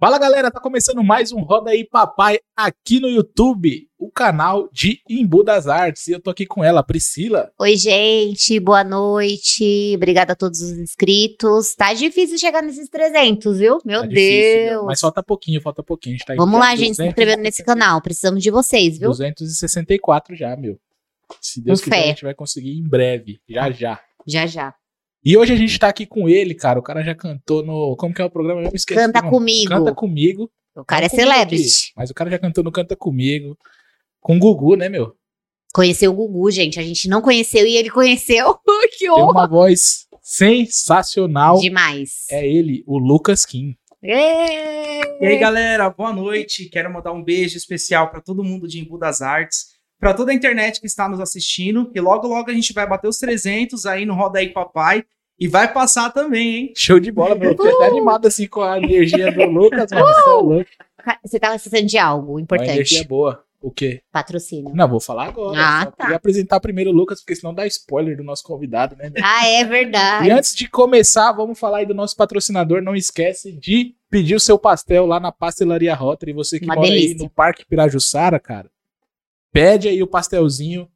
Fala galera, tá começando mais um Roda aí Papai aqui no YouTube, o canal de Imbu das Artes. E eu tô aqui com ela, Priscila. Oi, gente, boa noite. Obrigada a todos os inscritos. Tá difícil chegar nesses 300, viu? Meu Tá difícil, Deus. Mas falta pouquinho, falta pouquinho. A gente tá Vamos lá, gente, se 200, inscrevendo nesse canal. Precisamos de vocês, viu? 264 já, meu. Se Deus Com quiser, fé. a gente vai conseguir em breve, já já. Já, já. E hoje a gente tá aqui com ele, cara. O cara já cantou no. Como que é o programa? Eu me esqueci. Canta comigo. Canta comigo. O cara é Canta comigo celebrity. aqui. Mas o cara já cantou no Canta Comigo. Com o Gugu, né, meu? Conheceu o Gugu, gente. A gente não conheceu e ele conheceu. que Tem honra. uma voz sensacional. Demais. É ele, o Lucas Kim. Ê! E aí, galera, boa noite. Quero mandar um beijo especial para todo mundo de Embu das Artes, para toda a internet que está nos assistindo. E logo, logo a gente vai bater os 300 aí no Roda aí Papai. E vai passar também, hein? Show de bola, meu. Eu tô até animado assim com a energia do Lucas, mano. Você é louco. Você tava precisando de algo Uma energia importante. boa. O quê? Patrocínio. Não, vou falar agora. Ah, Só tá. queria apresentar primeiro o Lucas, porque senão dá spoiler do nosso convidado, né? Ah, é E verdade. antes de começar, vamos falar aí do nosso patrocinador. Não esquece de pedir o seu pastel lá na Pastelaria Rotary. Você que Uma mora aí delícia. no Parque Pirajussara, cara, pede aí o pastelzinho,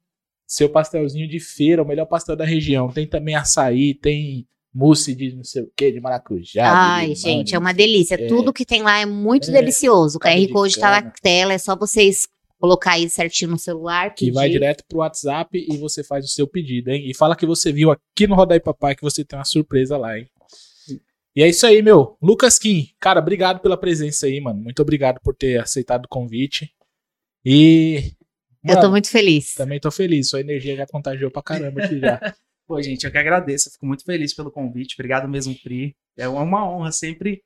seu pastelzinho de feira, o melhor pastel da região. Tem também açaí, tem mousse de não sei o que, de maracujá. de Ai, limão, gente, de é uma delícia. É. Tudo que tem lá é muito É, delicioso. O QR de Code tá na tela, é só vocês colocar aí certinho no celular. que pedir. vai direto pro WhatsApp e você faz o seu pedido, hein? E fala que você viu aqui no Rodai Papai que você tem uma surpresa lá, hein? E é isso aí, meu. Lucas Kim, cara, obrigado pela presença aí, mano. Muito obrigado por ter aceitado o convite. E. Eu tô mano, muito feliz. Também tô feliz. Sua energia já contagiou pra caramba aqui já. Pô, gente, eu que agradeço. Eu fico muito feliz pelo convite. Obrigado mesmo, Pri. É uma honra sempre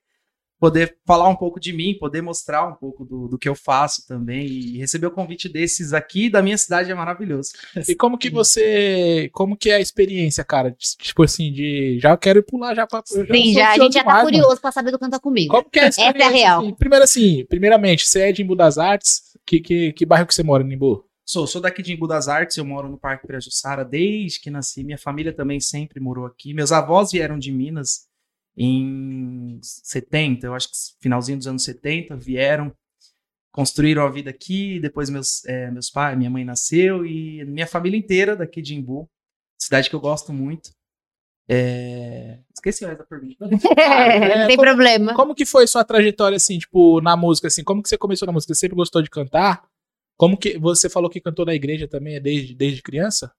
poder falar um pouco de mim, poder mostrar um pouco do, do que eu faço também. E receber o convite desses aqui da minha cidade é maravilhoso. E como que você. Como que é a experiência, cara? Tipo assim, de. Já quero ir pular já pra. Sim, já, a gente já tá mano. curioso pra saber do Canta Comigo. Como que é a Essa é a experiência, real. assim? Primeiro assim, primeiramente, você é de Embu das Artes. Que, que, que bairro que você mora, Nimbu? Sou, sou daqui de Embu das Artes, eu moro no Parque Pirajussara desde que nasci. Minha família também sempre morou aqui. Meus avós vieram de Minas em 70, eu acho que finalzinho dos anos 70, vieram, construíram a vida aqui. Depois meus, é, meus pais, minha mãe nasceu e minha família inteira daqui de Embu, cidade que eu gosto muito. É, Esqueci mais da pergunta. não tem como- problema. Como que foi sua trajetória, assim, tipo, na música, assim? Como que você começou na música? Você sempre gostou de cantar? Como que você falou que cantou na igreja também é desde, desde criança?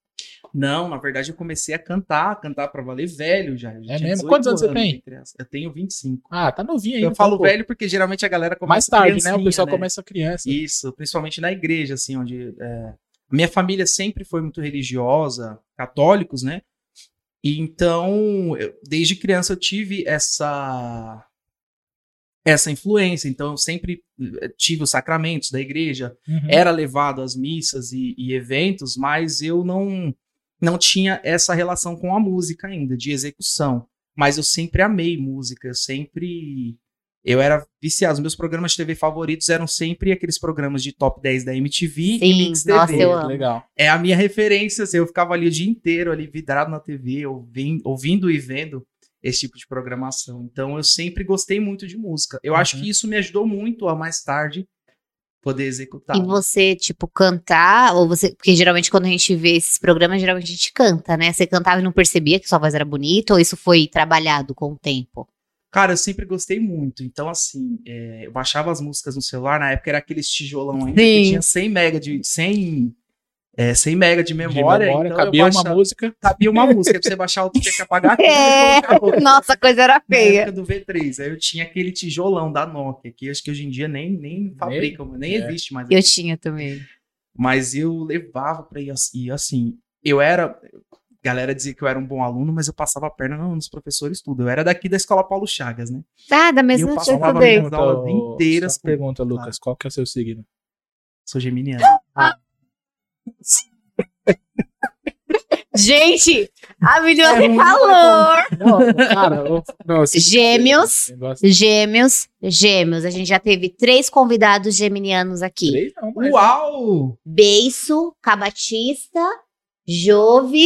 Não, na verdade eu comecei a cantar, cantar pra valer velho já. Já É mesmo? 18 Quantos anos você tem? Eu tenho 25. Ah, tá novinho ainda. Eu falo então, pô. velho porque geralmente a galera começa Mais tarde, né? O pessoal né? começa criança. Isso, principalmente na igreja, assim, onde é, minha família sempre foi muito religiosa, católicos, né? E então, eu- desde criança eu tive essa essa influência. Então, eu sempre eh, tive os sacramentos da igreja, Uhum. era levado às missas e, e eventos, mas eu não não tinha essa relação com a música ainda, de execução. Mas eu sempre amei música, eu sempre. Eu era viciado. Os meus programas de TV favoritos eram sempre aqueles programas de top 10 da MTV e Sim, Mix TV. nossa, eu amo. Legal. É a minha referência. assim, eu ficava ali o dia inteiro, ali vidrado na TV, ouvindo, ouvindo e vendo esse tipo de programação. Então eu sempre gostei muito de música. Eu acho Uhum. que isso me ajudou muito a mais tarde poder executar. E você, tipo, cantar, ou você. Porque geralmente quando a gente vê esses programas, geralmente a gente canta, né? Você cantava e não percebia que sua voz era bonita, ou isso foi trabalhado com o tempo? Cara, eu sempre gostei muito. Então, assim, é, eu baixava as músicas no celular. Na época era aqueles tijolão ainda que Sim. tinha 100 mega de, 100, é, 100 mega de De memória. então eu cabia uma baixava- música. Cabia uma música. Pra você baixar outra, tinha que apagar aquilo É. Nossa, a coisa era Na feia. época do V3. Aí eu tinha aquele tijolão da Nokia, que acho que hoje em dia nem, nem fabricam, nem, é. existe mais. Eu aqui. tinha também. Mas eu levava pra ir assim, assim, eu era. Galera dizia que eu era um bom aluno, mas eu passava a perna nos professores tudo. Eu era daqui da escola Paulo Chagas, né? Ah, da eu mesma passava coisa uma dei. as aulas inteiras só com- pergunta, Lucas, qual que é o seu signo? Sou geminiano. Gente, a menina É muito calor. Não, cara, ô, não, esse- Gêmeos. Gêmeos, gêmeos. A gente já teve três convidados geminianos aqui. Três não, mas- Uau! Beiço, Cabatista, Jove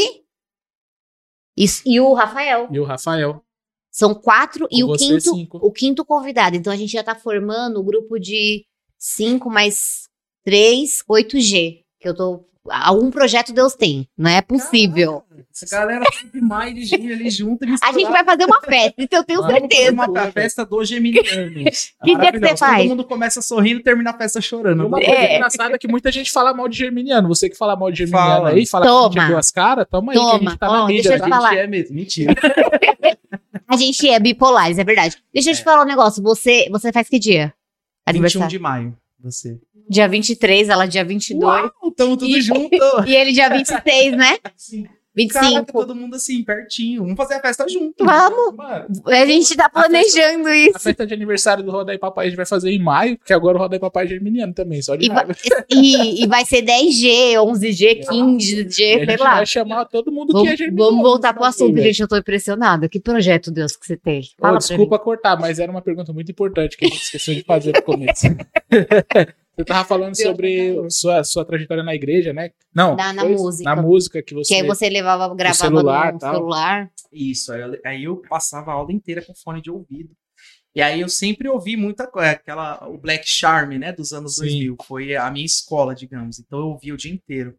e, e o Rafael. E o Rafael. São quatro e o quinto, cinco. o quinto convidado. Então a gente já tá formando o grupo de cinco mais três, 8G. Que eu tô. Algum projeto Deus tem. Não é possível. Essa galera de maio de junho ali junto e A gente vai fazer uma festa, isso eu tenho Vamos certeza. Uma festa do Geminiano. Que dia que você faz? Todo mundo começa sorrindo e termina a festa chorando. Uma É. coisa engraçada é que muita gente fala mal de Germiniano. Você que fala mal de Germiniano Fala. aí, fala que a gente Toma. é duas caras, tamo aí, que a Toma. gente tá na Ó, mídia. deixa eu né? te falar. é mesmo, mentira. A gente é bipolar, isso é verdade. Deixa eu te falar um negócio. Você, você faz que dia? 21 Aniversário. de maio, você. Dia 23, ela dia 22. Uau, tamo tudo E- junto. E ele dia 26, né? Sim. 25. Caraca, todo mundo assim, pertinho. Vamos fazer a festa junto. Vamos. Mano, A gente tá planejando a isso. festa de aniversário do Rodai Papai a gente vai fazer em maio, porque agora o Rodai Papai é Germiniano também, só de E, vai, e- e vai ser 10G, 11G, E 15G, a sei gente lá. vai chamar todo mundo que Vamos, é Germiniano. vamos voltar pro assunto, velho? gente. Eu tô impressionada. Que projeto, Deus, que você tem? Fala pra desculpa cortar, mas era uma pergunta muito importante que a gente esqueceu de fazer no começo. Você tava falando sobre sua, sua trajetória na igreja, né? Não. Na- na música. Na música que você. Que aí você levava, gravava celular, no tal. celular. Isso, aí eu, aí eu passava a aula inteira com fone de ouvido. E aí eu sempre ouvi muita coisa, aquela, o Black Charm, né, dos anos Sim. 2000, foi a minha escola, digamos. Então eu ouvia o dia inteiro.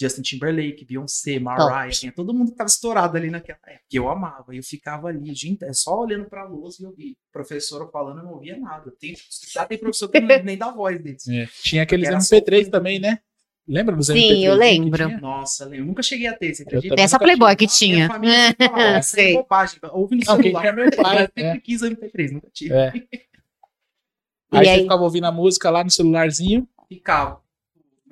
Justin Timberlake, Beyoncé, Mariah, tinha todo mundo que tava estourado ali naquela época. Que eu amava. E eu ficava ali dia inteiro, só olhando pra luz e eu ouvia. Professora falando, eu não ouvia nada. Tem, já tem professor que não nem dá voz deles. É, Tinha aqueles Era MP3 só- também, né? Lembra dos Sim, MP3? eu que lembro. Nossa, eu nunca cheguei a ter, você Eu acredita? Essa Playboy que Minha tinha. família sempre falava, "Isso é Sei. bobagem, ouve no celular. tinha meu pai. Eu sempre é. quis MP3, nunca tive. É. E Aí, você aí? ficava ouvindo a música lá no celularzinho. Ficava.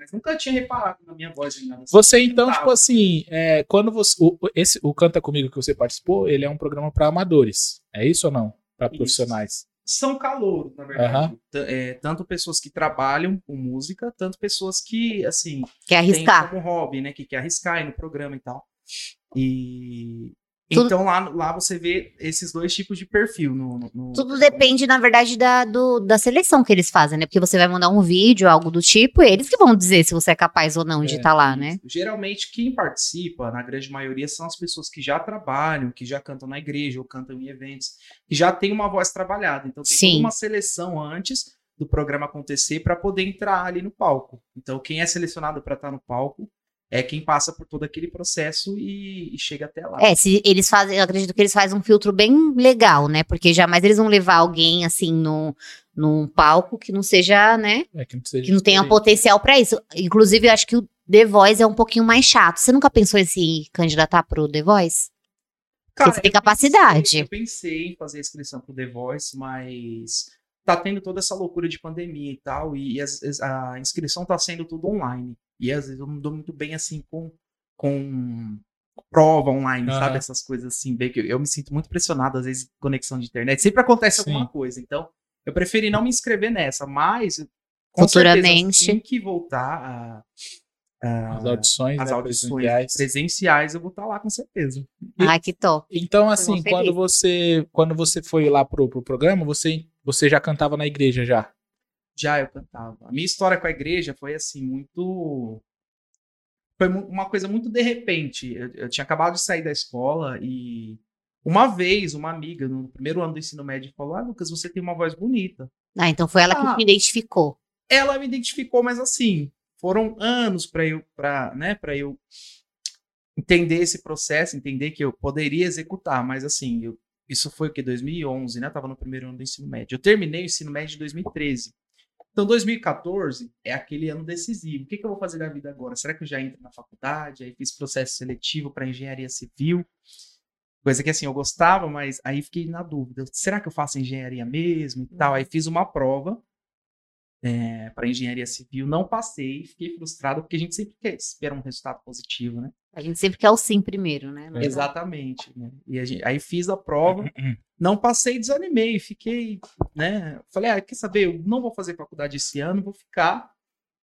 Mas nunca tinha reparado na minha voz nada. assim. Você, então, tipo assim, é, quando você. O, esse, o Canta Comigo que você participou, ele é um programa para amadores. É isso ou não? Para Isso. profissionais. São calouros, na verdade. T- é, tanto pessoas que trabalham com música, tanto pessoas que, assim, Quer arriscar. tem como hobby, né? Que quer arriscar ir no programa e tal. E. Tudo- Então lá, lá você vê esses dois tipos de perfil no. no- Tudo depende, na verdade, da, do- da seleção que eles fazem, né? Porque você vai mandar um vídeo, algo do tipo, e eles que vão dizer se você é capaz ou não de É, estar lá, né? Geralmente, quem participa, na grande maioria, são as pessoas que já trabalham, que já cantam na igreja ou cantam em eventos, que já tem uma voz trabalhada. Então, tem Sim. uma seleção antes do programa acontecer para poder entrar ali no palco. Então, quem é selecionado para estar no palco é quem passa por todo aquele processo e, e chega até lá. É, se eles fazem, eu acredito que eles fazem um filtro bem legal, né? Porque jamais eles vão levar alguém assim no, num palco que não seja, né? É, que não, seja Que não tenha potencial pra isso. Inclusive, eu acho que o The Voice é um pouquinho mais chato. Você nunca pensou em se candidatar pro The Voice? Cara, você tem capacidade. Pensei, eu pensei em fazer a inscrição pro The Voice, mas tá tendo toda essa loucura de pandemia e tal, e as- a inscrição tá sendo tudo online. E às vezes eu não dou muito bem assim com, com prova online, Aham. sabe? Essas coisas assim, bem que eu, eu me sinto muito pressionado, às vezes, conexão de internet. Sempre acontece Sim. alguma coisa. Então, eu preferi não me inscrever nessa, mas com Futuramente. certeza, assim que voltar a, a- As audições, as né, audições presenciais. presenciais, eu vou estar lá com certeza. E- Ai, que top. Então, assim, feliz. quando você, quando você foi lá pro, pro programa, você, você já cantava na igreja já? Já eu cantava. A minha história com a igreja foi assim, muito. Foi uma coisa muito de repente. Eu, eu tinha acabado de sair da escola e uma vez uma amiga, no primeiro ano do ensino médio, falou: Ah, Lucas, você tem uma voz bonita. Ah, então foi ela que Ah. te identificou. Ela me identificou, mas assim, foram anos para eu, né, eu entender esse processo, entender que eu poderia executar, mas assim, eu- isso foi o que 2011, né? Eu tava no primeiro ano do ensino médio. Eu terminei o ensino médio em 2013. Então, 2014 é aquele ano decisivo. O que, que eu vou fazer da vida agora? Será que eu já entro na faculdade? Aí fiz processo seletivo para engenharia civil. Coisa que assim, eu gostava, mas aí fiquei na dúvida. Será que eu faço engenharia mesmo e tal? Aí fiz uma prova para engenharia civil, não passei, fiquei frustrado, porque a gente sempre quer, espera um resultado positivo, né? A gente sempre quer o sim primeiro, né? Exatamente. né? E a gente- aí fiz a prova, não passei, desanimei, fiquei, né? Falei, ah, quer saber? Eu não vou fazer faculdade esse ano, vou ficar.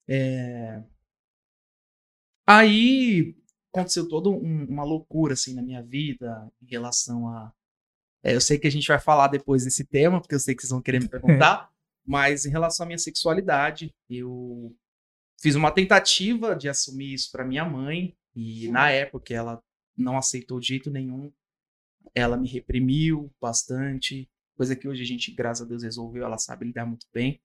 é. Aí aconteceu toda um- uma loucura assim na minha vida em relação a. é, eu sei que a gente vai falar depois desse tema, porque eu sei que vocês vão querer me perguntar, mas em relação à minha sexualidade, eu fiz uma tentativa de assumir isso para minha mãe, e na época ela não aceitou de jeito nenhum. ela me reprimiu bastante, coisa que hoje a gente, graças a Deus, resolveu, ela sabe lidar muito bem.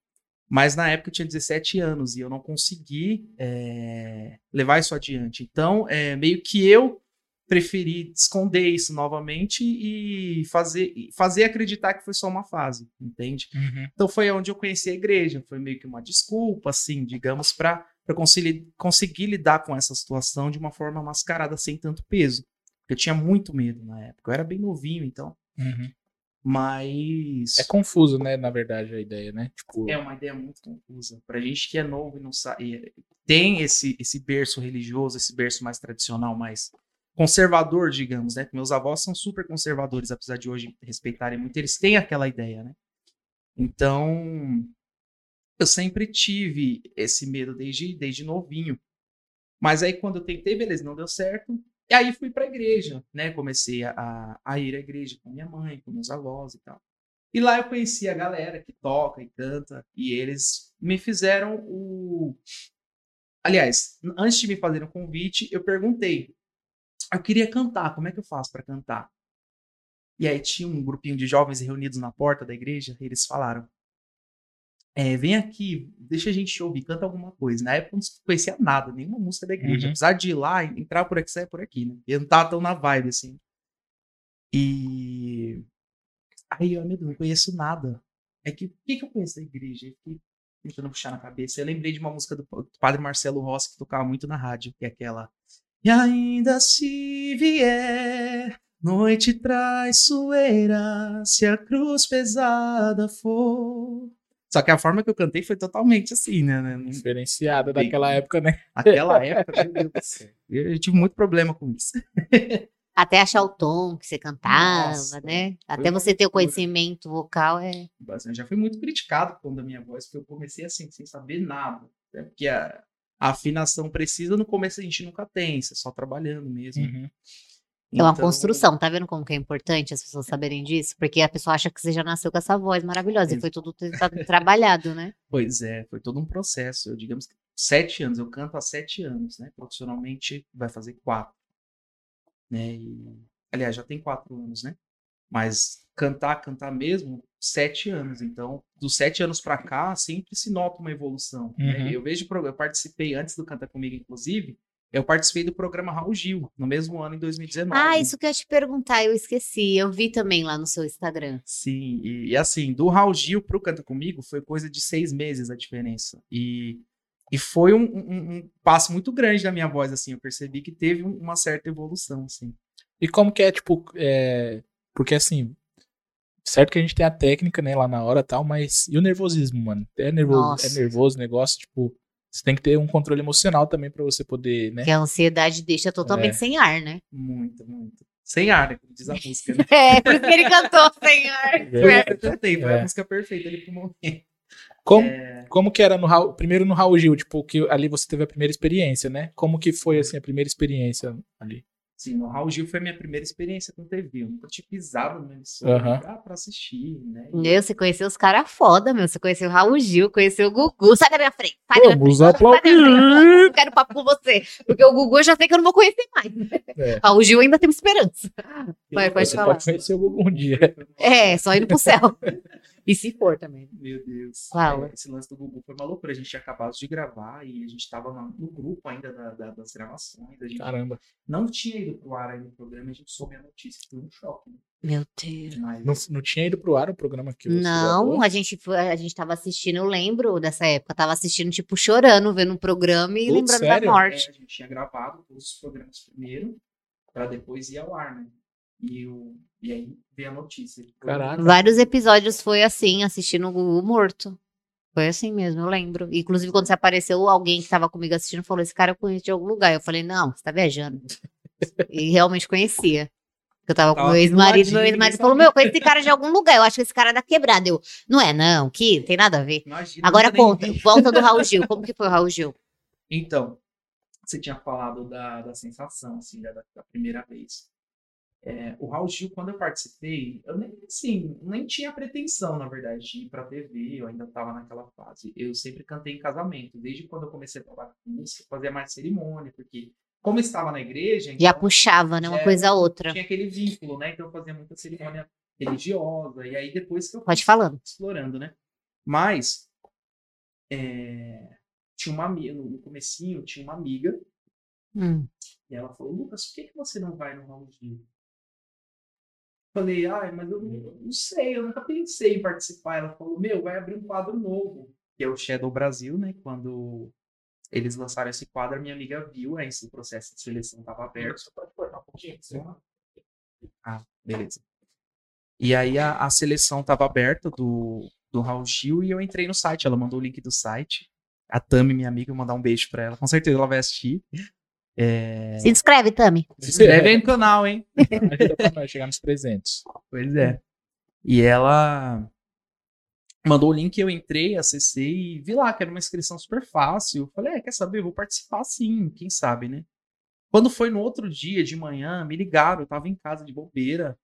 Mas na época eu tinha 17 anos e eu não consegui é, levar isso adiante. Então, é, meio que eu preferi esconder isso novamente e fazer, fazer acreditar que foi só uma fase, entende? Uhum. Então foi onde eu conheci a igreja. Foi meio que uma desculpa, assim, digamos, para conseguir, conseguir lidar com essa situação de uma forma mascarada, sem tanto peso. Eu tinha muito medo na época. Eu era bem novinho, então. Uhum. Mas. É confuso, né, na verdade, a ideia, né? Tipo, É uma ideia muito confusa. Pra gente que é novo e não sabe. Tem esse, esse berço religioso, esse berço mais tradicional, mais conservador, digamos, né? Meus avós são super conservadores, apesar de hoje respeitarem muito, eles têm aquela ideia, né? Então, eu sempre tive esse medo desde, desde novinho. Mas aí quando eu tentei, beleza, não deu certo. E aí fui pra igreja, né? Comecei a, a ir à igreja com minha mãe, com meus avós e tal. E lá eu conheci a galera que toca e canta, e eles me fizeram o. Aliás, antes de me fazerem o convite, eu perguntei. Eu queria cantar, como é que eu faço para cantar? E aí tinha um grupinho de jovens reunidos na porta da igreja, e eles falaram: é, vem aqui, deixa a gente ouvir, canta alguma coisa. Na época eu não conhecia nada, nenhuma música da igreja. Uhum. Apesar de ir lá, entrar por aqui, sair por aqui, né? Eu não tava tão na vibe, assim. E. Aí eu, meu Deus, não conheço nada. É que, o que, que eu conheço da igreja? Eu fiquei tentando puxar na cabeça. Eu lembrei de uma música do padre Marcelo Rossi que tocava muito na rádio, que é aquela. E ainda se vier noite traiçoeira, se a cruz pesada for. Só que a forma que eu cantei foi totalmente assim, né? né? Diferenciada Bem- daquela época, né? Aquela época, meu Deus do céu. Eu, tive muito problema com isso. Até achar o tom que você cantava, Nossa, né? Até você ter o conhecimento vocal é. Já fui muito criticado quando a minha voz, porque eu comecei assim, sem saber nada. né? Porque a, a afinação precisa, no começo a gente nunca tem, você só trabalhando mesmo. Uhum. É uma Então, construção, tá vendo como que é importante as pessoas saberem disso? Porque a pessoa acha que você já nasceu com essa voz maravilhosa e foi tudo tra- trabalhado, né? Pois é, foi todo um processo. Eu, digamos que sete anos, eu canto há sete anos, né? Profissionalmente vai fazer quatro. Né? E, aliás, já tem quatro anos, né? Mas cantar, cantar mesmo, sete anos. Então, dos sete anos pra cá, sempre se nota uma evolução. né? Uhum. Eu vejo, eu participei antes do Canta Comigo, inclusive, eu participei do programa Raul Gil, no mesmo ano, em 2019. Ah, isso que eu ia te perguntar, eu esqueci. Eu vi também lá no seu Instagram. Sim, e, e assim, do Raul Gil pro Canta Comigo foi coisa de seis meses a diferença. E, e foi um, um- um passo muito grande da minha voz, assim. Eu percebi que teve um- uma certa evolução, assim. E como que é, tipo, é... porque assim, certo que a gente tem a técnica, né, lá na hora e tal, mas e o nervosismo, mano? É nervoso, Nossa. é nervoso o negócio, tipo, você tem que ter um controle emocional também pra você poder, né? Que a ansiedade deixa totalmente É. sem ar, né? Muito, muito. Sem ar, né, como diz a música, né? É, por isso que ele cantou sem ar. Eu tentei, foi É. a música perfeita ali pro momento. Como, É, como que era no Raul, primeiro no Raul Gil, tipo, que ali você teve a primeira experiência, né? Como que foi, assim, a primeira experiência ali? Sim, no Raul Gil foi a minha primeira experiência com TV. Eu nunca tinha pisado numa emissora Aham. pra, pra assistir, né? Meu, você conheceu os caras foda, meu. Você conheceu o Raul Gil, conheceu o Gugu. Sai da minha frente, sai da Vamos da minha frente. aplaudir! Não quero papo com você. Porque o Gugu eu já sei que eu não vou conhecer mais. É. Raul Gil ainda tem esperança. Vai, pode Você falar. pode conhecer o Gugu um dia. É, só indo pro céu. E se for também. Meu Deus. Fala. É, esse lance do Gugu foi uma loucura. A gente tinha acabado de gravar e a gente tava na- no grupo ainda da- da- das gravações. A gente Caramba. não tinha ido pro ar ainda o programa, a gente soube a notícia. Foi um choque. Né? Meu Deus. Mas, Não, não tinha ido pro ar o programa que você Não, a gente, foi- a gente tava assistindo, eu lembro dessa época, tava assistindo, tipo, chorando, vendo um programa e Putz, lembrando sério? da é, morte. a gente tinha gravado todos os programas primeiro, pra depois ir ao ar, né? E, o, e aí veio a notícia. Caraca. Vários episódios foi assim, assistindo o Gugu morto. Foi assim mesmo, eu lembro. Inclusive, quando você apareceu, alguém que tava comigo assistindo falou: Esse cara eu conheço de algum lugar. Eu falei: Não, você tá viajando. e realmente conhecia. Eu tava com Tava meu aqui do ex-marido, meu ex-marido sabia. falou: Meu, conheço esse cara de algum lugar. Eu acho que esse cara é da quebrada. Eu, não é, não, que tem nada a ver. Imagina, Agora conta, volta do Raul Gil. Como que foi o Raul Gil? Então, você tinha falado da, da sensação, assim, da, da primeira vez. É, o Raul Gil, quando eu participei, eu nem, assim, nem tinha pretensão, na verdade, de ir pra TV, eu ainda estava naquela fase. Eu sempre cantei em casamento, desde quando eu comecei a trabalhar com música, fazia mais cerimônia, porque como estava na igreja, Já então, puxava, né? Uma É, coisa a outra. tinha aquele vínculo, né? Então eu fazia muita cerimônia religiosa. E aí depois que eu Pode falando. explorando, né? Mas é, tinha uma amiga, no comecinho, tinha uma amiga, Hum. e ela falou, Lucas, por que, que você não vai no Raul Gil? Falei, ai, mas eu não, não sei, eu nunca pensei em participar. Ela falou, meu, vai abrir um quadro novo, que é o Shadow Brasil, né? Quando eles lançaram esse quadro, a minha amiga viu, aí o processo de seleção estava aberto. Você pode cortar um pouquinho? Ah, beleza. E aí a, a seleção estava aberta do, do Raul Gil e eu entrei no site. Ela mandou o link do site. A Tami, minha amiga, eu mandar um beijo pra ela. Com certeza ela vai assistir. É, Se inscreve, Tami. se inscreve aí no canal, hein? Ajuda pra nós chegar nos presentes. Pois é. E ela mandou o link, eu entrei, acessei e vi lá que era uma inscrição super fácil. Eu falei, é, quer saber? Eu vou participar sim, quem sabe, né? Quando foi no outro dia de manhã, me ligaram, eu tava em casa de bobeira.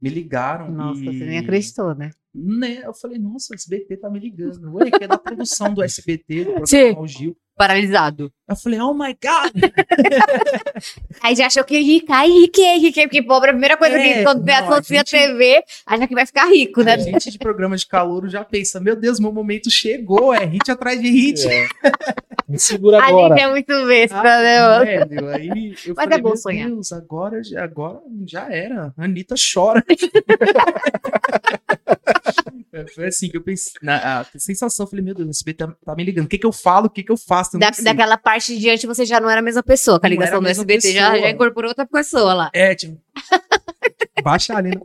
Me ligaram Nossa, e... você nem acreditou, né? Né? Eu falei, nossa, o SBT tá me ligando. Ué, que é da produção do SBT, do Sim. Gil. Paralisado. Eu falei, oh my God! Aí já achou que ia rica. Ai, riquei, riquei, porque pobre, a primeira coisa É, que quando não, a gente- TV, acha que vai ficar rico, né? A gente de programa de calor já pensa, meu Deus, meu momento chegou, é hit atrás de hit. É. Me segura A agora. gente é muito besta, Ah, né? mano? velho, aí eu Mas é falei, bom meu sonhar. Deus, agora, já- agora já era. A Anitta chora. Foi assim que eu pensei. Na, a sensação, eu falei, meu Deus, o SBT tá, tá me ligando. O que que eu falo? O que que eu faço? Eu Da, daquela parte de diante você já não era a mesma pessoa. Com a Não era ligação a do mesma SBT já, pessoa. já incorporou outra pessoa lá. É, tipo. Baixa ali, né?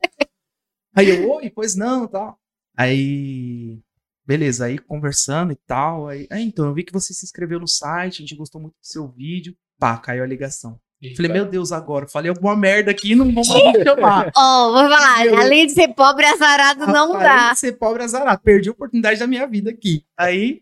Aí eu, oi, pois não, tal. Aí. Beleza, aí conversando e tal. Aí, ah, então, eu vi que você se inscreveu no site, a gente gostou muito do seu vídeo. Pá, caiu a ligação. Falei, meu Deus, agora, falei alguma merda aqui, não vão mais me chamar. Ó, vou falar, Meu- além de ser pobre, azarado não Além dá. de ser pobre azarado. Perdi a oportunidade da minha vida aqui. Aí.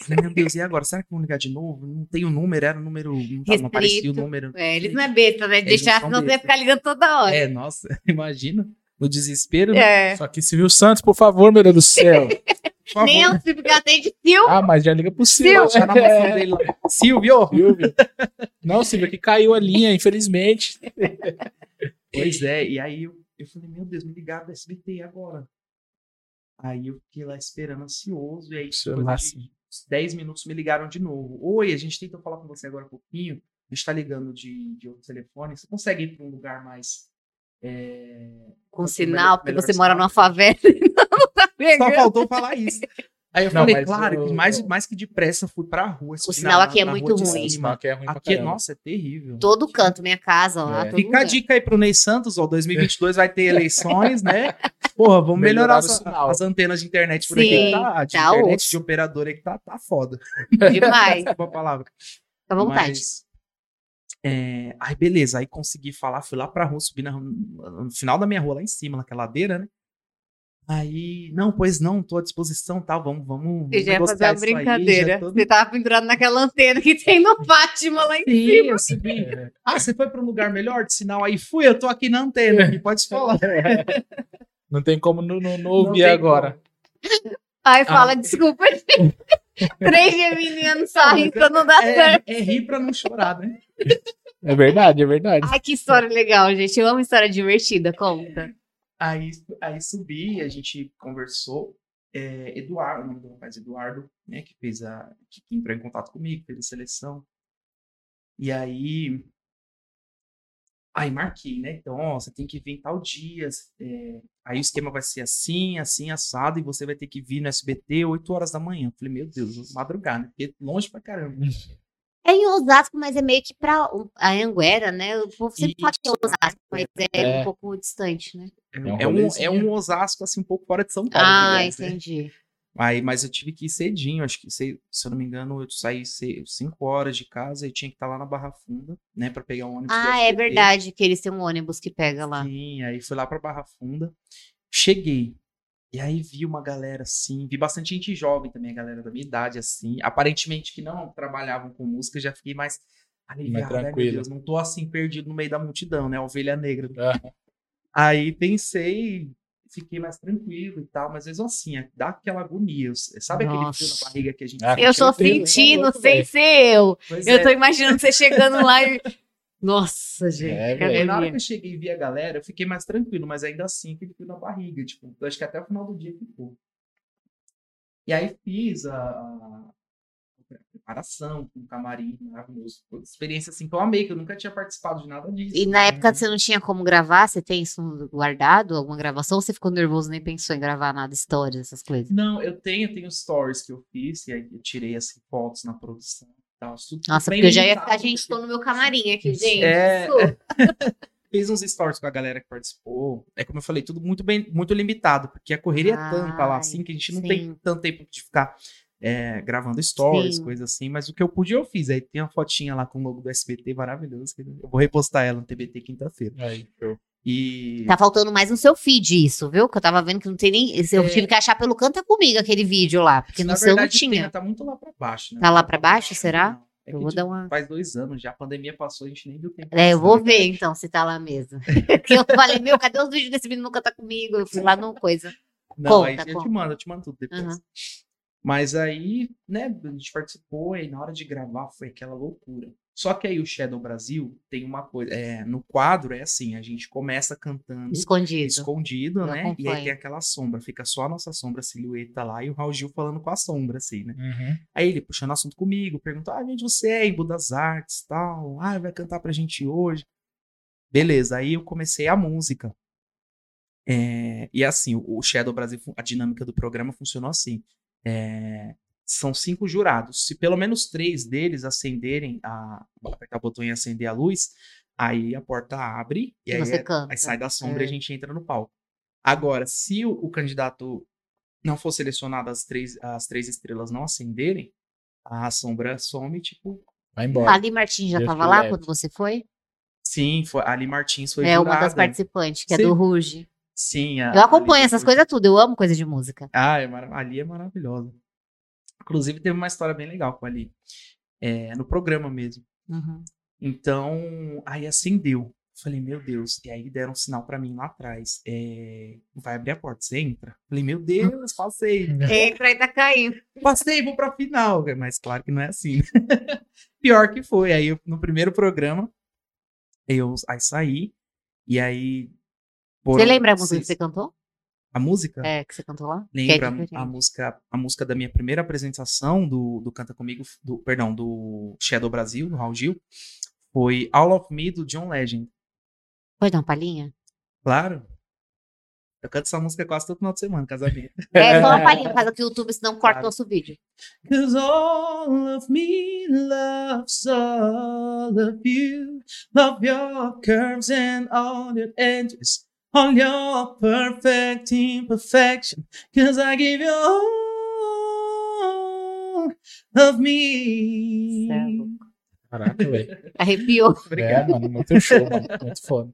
Falei, meu Deus, e agora? Será que vão ligar de novo? Não tem o número, era o número. Não, tá- não aparecia o número. É, eles não é besta, né? Deixar, senão você ia ficar ligando toda hora. É, nossa, imagina. No desespero, né? É. Só que Silvio Santos, por favor, meu Deus do céu. Por favor. Nem eu se ficar atende Sil. Ah, mas já liga pro Silvio. Dele lá. Silvio! Silvio. Não, Silvio, que caiu a linha, infelizmente. Pois é, e aí eu, eu falei, meu Deus, me ligaram do SBT agora. Aí eu fiquei lá esperando ansioso, e aí depois de sim. uns 10 minutos me ligaram de novo. Oi, a gente tentou falar com você agora um pouquinho, a gente tá ligando de, de outro telefone, você consegue ir para um lugar mais... é, Com melhor- sinal, porque melhor você mora sinal? numa favela e não tá Só faltou falar isso. Aí eu Não, falei, claro, o- que mais, mais que depressa fui pra rua. subi sinal na- aqui é muito ruim. O cima. que é ruim pra Aqui, caramba. nossa, é terrível. Todo canto, minha casa lá. É. todo Fica a lugar. dica aí pro Ney Santos, ó, 2022 vai ter eleições, né? Porra, vamos melhorar, Melhorar as, as antenas de internet por Sim, aqui. que Tá, de tá internet osso. de operador aí que tá, tá foda. Demais. Desculpa a palavra. Fica à vontade. Mas, é, aí beleza, aí consegui falar, fui lá pra rua, subi na, no final da minha rua, lá em cima, naquela ladeira, né? Aí, não, pois não, tô à disposição, tá, vamos, vamos, Eu já ia fazer uma aí, brincadeira. já tô- Você tava pendurado naquela antena que tem no Fátima lá em Sim, cima. eu subi. Ah, você foi pra um lugar melhor de sinal aí? Fui, eu tô aqui na antena, aqui, pode falar. Não tem como não, não- não ouvir tem agora. Aí fala, Ah. desculpa. Três geminianos saem, mas então não dá certo. É, é rir pra não chorar, né? É verdade, é verdade. Ai, que história legal, gente. Eu amo história divertida, conta. Aí, aí subi, a gente conversou. É, Eduardo, o nome do rapaz Eduardo, né, que fez a. que entrou em contato comigo, fez a seleção. E aí. Aí marquei, né? Então, ó, você tem que vir tal dia. é, aí o esquema vai ser assim, assim, assado, e você vai ter que vir no SBT 8 horas da manhã. Falei, meu Deus, madrugar, né? Porque longe pra caramba. É em Osasco, mas é meio que pra a Anguera, né? O povo sempre fala que é Osasco, mas é, É. um pouco distante, né? É, um é um, é um Osasco, assim, um pouco fora de São Paulo. Ah, né? entendi. Aí, mas eu tive que ir cedinho, acho que, se, se eu não me engano, eu saí 5 horas de casa e tinha que estar lá na Barra Funda, né, pra pegar um ônibus. Ah, é verdade que eles têm um ônibus que pega lá. Sim, aí fui lá pra Barra Funda, cheguei, e aí vi uma galera assim, vi bastante gente jovem também, a galera da minha idade, assim, aparentemente que não trabalhavam com música, já fiquei mais aliviado, né, meu tranquilo. Deus, não tô assim perdido no meio da multidão, né, ovelha negra. Aham. Aí pensei, fiquei mais tranquilo e tal, mas mesmo assim, é- dá aquela agonia. Sabe aquele frio Nossa. na barriga que a gente Ah, sente? Eu tô certeza, sentindo louco, sem ser eu. Pois Eu é. tô imaginando você chegando lá e. Nossa, gente. É, velho. Aí, na hora que eu cheguei e vi a galera, eu fiquei mais tranquilo, mas ainda assim, aquele frio na barriga, tipo, eu acho que até o final do dia ficou. E aí fiz a preparação com camarim maravilhoso. Foi uma experiência assim que eu amei, que eu nunca tinha participado de nada disso. E na época Uhum. você não tinha como gravar? Você tem isso guardado? Alguma gravação? Ou você ficou nervoso nem pensou em gravar nada, histórias, essas coisas? Não, eu tenho, tenho stories que eu fiz, e aí eu tirei assim, fotos na produção. e tal, Nossa, porque eu já ia ficar, gente, tô no meu camarim aqui, gente. É. Fiz uns stories com a galera que participou. É como eu falei, tudo muito bem, muito limitado, porque a correria é tanta lá Ai, assim que a gente não sim. tem tanto tempo de ficar é, gravando stories, Sim. coisas assim, mas o que eu pude eu fiz. Aí tem uma fotinha lá com o logo do SBT maravilhoso. que Eu vou repostar ela no TBT quinta-feira. Aí, show. E Tá faltando mais no seu feed isso, viu? Que eu tava vendo que não tem nem. Eu É. tive que achar pelo Canta Comigo aquele vídeo lá, porque na no seu não verdade, tinha. tem, tá muito lá pra baixo, né? Tá lá pra baixo, será? É Eu que, vou tipo, dar uma. Faz dois anos já, a pandemia passou, a gente nem viu tempo. É, eu vou né? ver então se tá lá mesmo. Porque eu falei, meu, cadê os vídeos desse menino que tá comigo? Eu fui lá no coisa. Não, aí Conta, eu te mando, eu te mando tudo depois. Aham. Mas aí, né, a gente participou e na hora de gravar foi aquela loucura. Só que aí o Shadow Brasil tem uma coisa, é, no quadro é assim, a gente começa cantando Escondido. escondido, Eu né? E aí tem aquela sombra, fica só a nossa sombra, a silhueta lá, e o Raul Gil falando com a sombra, assim, né? Uhum. Aí ele puxando assunto comigo, perguntou, ah, onde você é? Em Budas Artes, tal. Ah, vai cantar pra gente hoje. Beleza, aí eu comecei a música. É, e assim, o Shadow Brasil, a dinâmica do programa funcionou assim. É, são cinco jurados. Se pelo menos três deles acenderem, a, apertar o botão e acender a luz, aí a porta abre e E aí, você é- canta. aí sai da sombra e É. a gente entra no palco. Agora, se o, o candidato não for selecionado, as três, as três estrelas não acenderem, a sombra some, tipo. Vai embora. Ali Martins já Deus tava te lá leve. quando você foi? Sim, foi, a Ali Martins foi é uma jurada. das participantes, que é Sim. do Ruge. Sim, a, Eu acompanho essas coisas tudo, eu amo coisa de música. Ah, é a Ali é maravilhosa. Inclusive, teve uma história bem legal com a Ali. É, no programa mesmo. Uhum. Então, aí acendeu. Falei, meu Deus. E aí deram um sinal pra mim lá atrás. É, vai abrir a porta, você entra. Falei, meu Deus, passei. Entra e tá caindo. Passei, vou pra final. Mas claro que não é assim. Pior que foi. Aí, eu- no primeiro programa, eu aí saí. E aí. Você lembra a música que você cantou? A música? É, que você cantou lá? Que é Lembra a- música, a música da minha primeira apresentação do, do Canta Comigo, do, perdão, do Shadow Brasil, do Raul Gil, foi All of Me, do John Legend. Pode dar uma palhinha? Claro. Eu canto essa música quase todo final de semana, casamento. É, só uma palhinha, causa que o YouTube senão corta o Claro. nosso vídeo. Cause all of me loves all of you. Love your curves and all your edges. All your perfect imperfection. Cause I give you all of me. É. Caraca, velho. Arrepiou. É, mano, muito show, mano. Muito foda.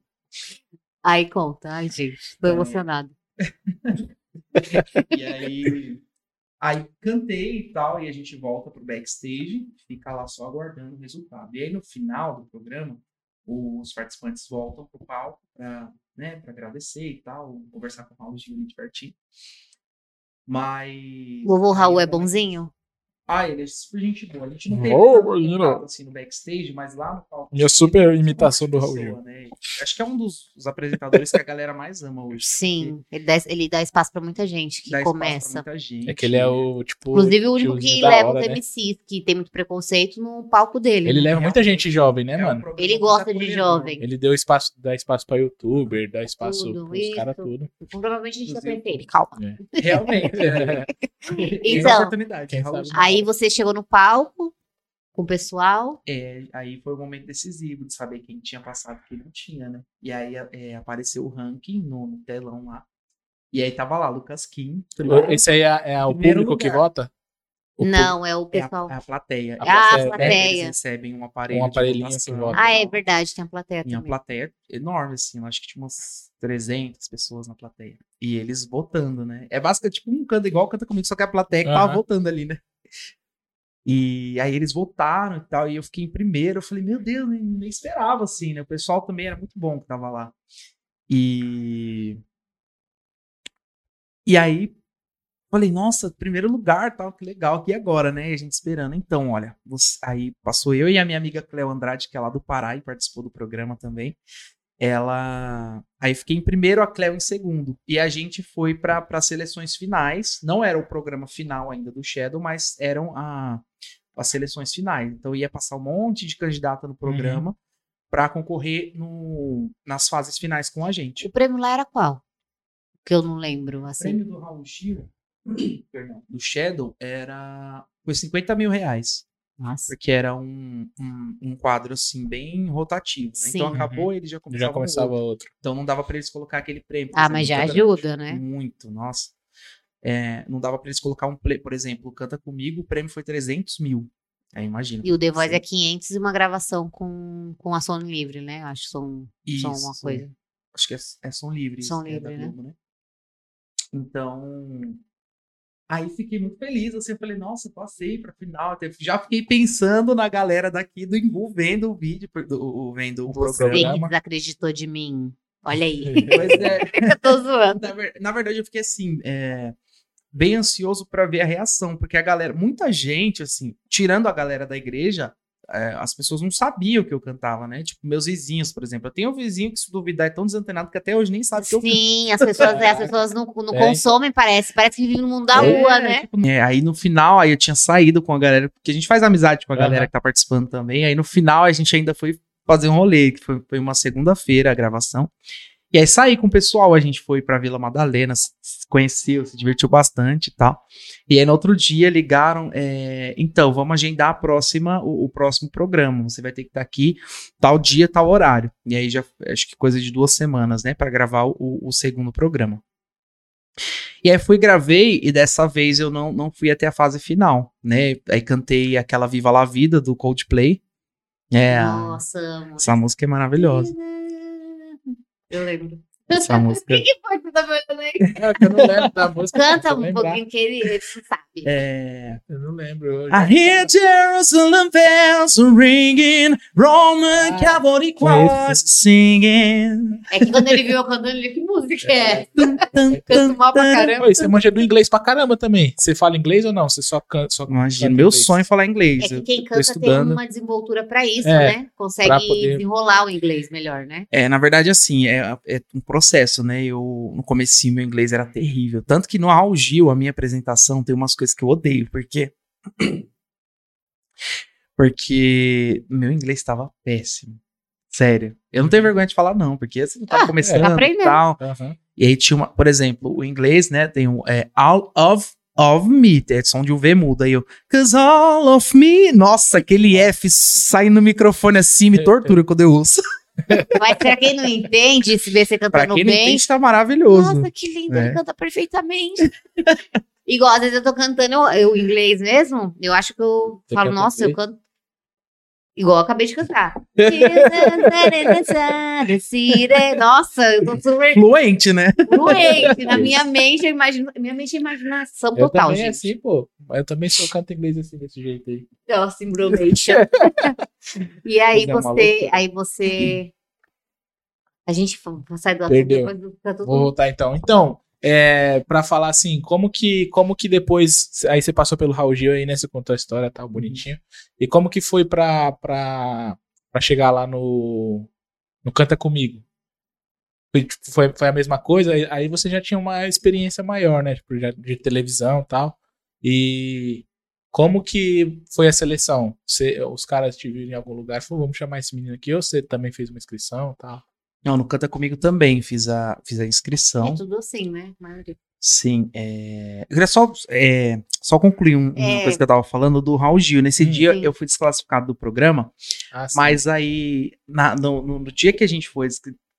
Aí conta. Ai, gente, tô É. emocionada. E aí, aí cantei e tal, e a gente volta pro backstage, fica lá só aguardando o resultado. E aí no final do programa, os participantes voltam pro palco pra, né, pra agradecer e tal, conversar com o Raul pertinho. Mas. Vovô Raul é bonzinho? Ah, ele é super gente boa. A gente não teve Ô, tanto assim no backstage, mas lá no palco. Minha super é imitação do Raul pessoa, né? Acho que é um dos, apresentadores que a galera mais ama hoje. né? Sim, ele dá, ele dá espaço pra muita gente que Dá espaço pra começa. muita gente. É que ele é o, tipo. Inclusive o único que leva hora, os né? MCs, que tem muito preconceito no palco dele. Ele né? leva muita gente jovem, né, É um mano? programa Ele gosta de jovem. Ele deu espaço, dá espaço pra youtuber, dá espaço Tudo, pros caras tudo. Então, provavelmente a gente vai Inclusive, conhecer ele, calma. Realmente. É. Então, oportunidade. Gil. Aí você chegou no palco com o pessoal. É, aí foi o momento decisivo de saber quem tinha passado e quem não tinha, né? E aí é, apareceu o ranking no, no telão lá. E aí tava lá, Lucas Kim. primeiro- Esse aí é, é o público que lugar. vota? O Não, é o é, a, pessoal. é a plateia. A É, Ah, a plateia, né, plateia. Eles recebem um aparelho. Um aparelhinho que e Ah, é verdade, tem a plateia E uma também. plateia enorme, assim. Eu acho que tinha umas 300 pessoas na plateia. E eles votando, né? É basicamente tipo um canta igual canta comigo, só que a plateia que tava votando ali, né? E aí eles votaram e tal, e eu fiquei em primeiro. Eu falei, meu Deus, nem, nem esperava, assim, né? O pessoal também era muito bom que tava lá. E E aí, falei, nossa, primeiro lugar, tal, que legal, aqui agora, né? E a gente esperando. Então, olha, você- aí passou eu e a minha amiga Cleo Andrade, que é lá do Pará e participou do programa também. Ela. Aí fiquei em primeiro, a Cleo em segundo. E a gente foi para as seleções finais. Não era o programa final ainda do Shadow, mas eram a, as seleções finais. Então ia passar um monte de candidata no programa para concorrer no, nas fases finais com a gente. O prêmio lá era qual? Que eu não lembro, O assim. prêmio do Raul Gil, perdão, do Shadow, era. Foi 50 mil reais. Nossa. Porque era um, um, um quadro, assim, bem rotativo. né? Então acabou, ele já começava. Já começava outro. outro. Então não dava pra eles colocar aquele prêmio. Ah, mas já ajuda, né? Muito, nossa. É, não dava pra eles colocar um play, por exemplo, Canta Comigo, o prêmio foi 300 mil. Aí imagina. E o The Voice é 500 e uma gravação com, com a Sony Livre, né? Acho que são, são uma Isso. coisa. Acho que é, é som livre. Som é da livre, né? Globo, né? Então. Aí fiquei muito feliz, assim, eu falei, nossa, passei pra final. Já fiquei pensando na galera daqui do Imbu vendo o vídeo, do, vendo o Você Você programa. que desacreditou de mim. Olha aí. É, eu tô zoando. na, na verdade, eu fiquei assim, é, bem ansioso pra ver a reação, porque a galera, muita gente, assim, tirando a galera da igreja, é, as pessoas não sabiam que eu cantava, né? Tipo, meus vizinhos, por exemplo. Eu tenho um vizinho que, se duvidar, é tão desantenado que até hoje nem sabe que eu Sim, as pessoas, as pessoas não, não É, consomem, parece. Parece que vivem no mundo da É, rua, né? tipo, é, aí no final, aí eu tinha saído com a galera, porque a gente faz amizade com a galera que tá participando também. Aí no final a gente ainda foi fazer um rolê, que foi, foi uma segunda-feira a gravação. E aí saí com o pessoal, a gente foi pra Vila Madalena, se conheceu, se divertiu bastante e tal. E aí no outro dia ligaram, é, então, vamos agendar a próxima, o, o próximo programa. Você vai ter que estar aqui tal dia, tal horário. E aí já, acho que coisa de duas semanas, né, Pra gravar o, o segundo programa. E aí fui, gravei, e dessa vez eu não, não fui até a fase final, né? Aí cantei aquela Viva La Vida do Coldplay. É, Nossa, essa música é maravilhosa. Eu lembro. Essa O música. que, que foi que tu tá falando aí? É, que eu não lembro da música. Canta um lembrar. pouquinho que ele, ele sabe. É. Eu não lembro. Eu I já- hear Jerusalem bells ringing, Roman Ah, cavalry conheço. choirs singing. É que quando ele viu eu cantando, ele que música é? Canto mal pra caramba. Oi, você manja do inglês pra caramba também. Você fala inglês ou não? Você só canta. Só Imagina, meu inglês? sonho é falar inglês. É que quem canta tem uma desenvoltura pra isso, É, né? Consegue poder- desenrolar o inglês melhor, né? É, na verdade, assim, é, é um processo, né? Eu, no comecinho, meu inglês era terrível. Tanto que no Gil, a minha apresentação, tem umas coisas que eu odeio, porque... Porque meu inglês estava péssimo. Sério. Eu não tenho vergonha de falar, não, porque assim, tava Ah, começando tá e tal. Aham. E aí tinha uma, por exemplo, o inglês, né? Tem um é, all of of me, é som de um V mudo. Aí eu, cause all of me. Nossa, aquele F sai no microfone assim, me tortura quando eu ouço. Mas pra quem não entende, se vê você Pra cantando quem não bem, entende, tá maravilhoso. nossa, que lindo, É. ele canta perfeitamente. Igual, às vezes eu tô cantando eu, eu inglês mesmo, eu acho que eu Você falo, nossa, eu canto. Igual eu acabei de cantar. Nossa, eu tô super Fluente, né? fluente. Na minha mente, eu imagino, minha mente é imaginação Eu total, também gente. assim, pô. Eu também sou canto inglês assim, desse jeito aí. Nossa, embromation. e aí Mas é você, aí você. A gente sai do assunto depois do fica tudo. Vou voltar então. Então, é, pra falar assim, como que, como que depois. Aí você passou pelo Raul Gil aí, né? Você contou a história, tal, bonitinho. E como que foi pra, pra, pra chegar lá no, no Canta Comigo? Foi, foi, a mesma coisa? Aí- você já tinha uma experiência maior, né? Tipo, de televisão e tal. E como que foi a seleção? Você, os caras te viram em algum lugar e falaram, vamos chamar esse menino aqui, ou você também fez uma inscrição e tal? Não, no Canta Comigo também fiz a, fiz a É inscrição. tudo assim, né? Maioria. Sim, é... Eu queria só, é, só concluir um- uma É. coisa que eu tava falando do Raul Gil. Nesse Hum. dia Sim. eu fui desclassificado do programa, Ah, sim. mas aí na- no, no- no dia que a gente foi,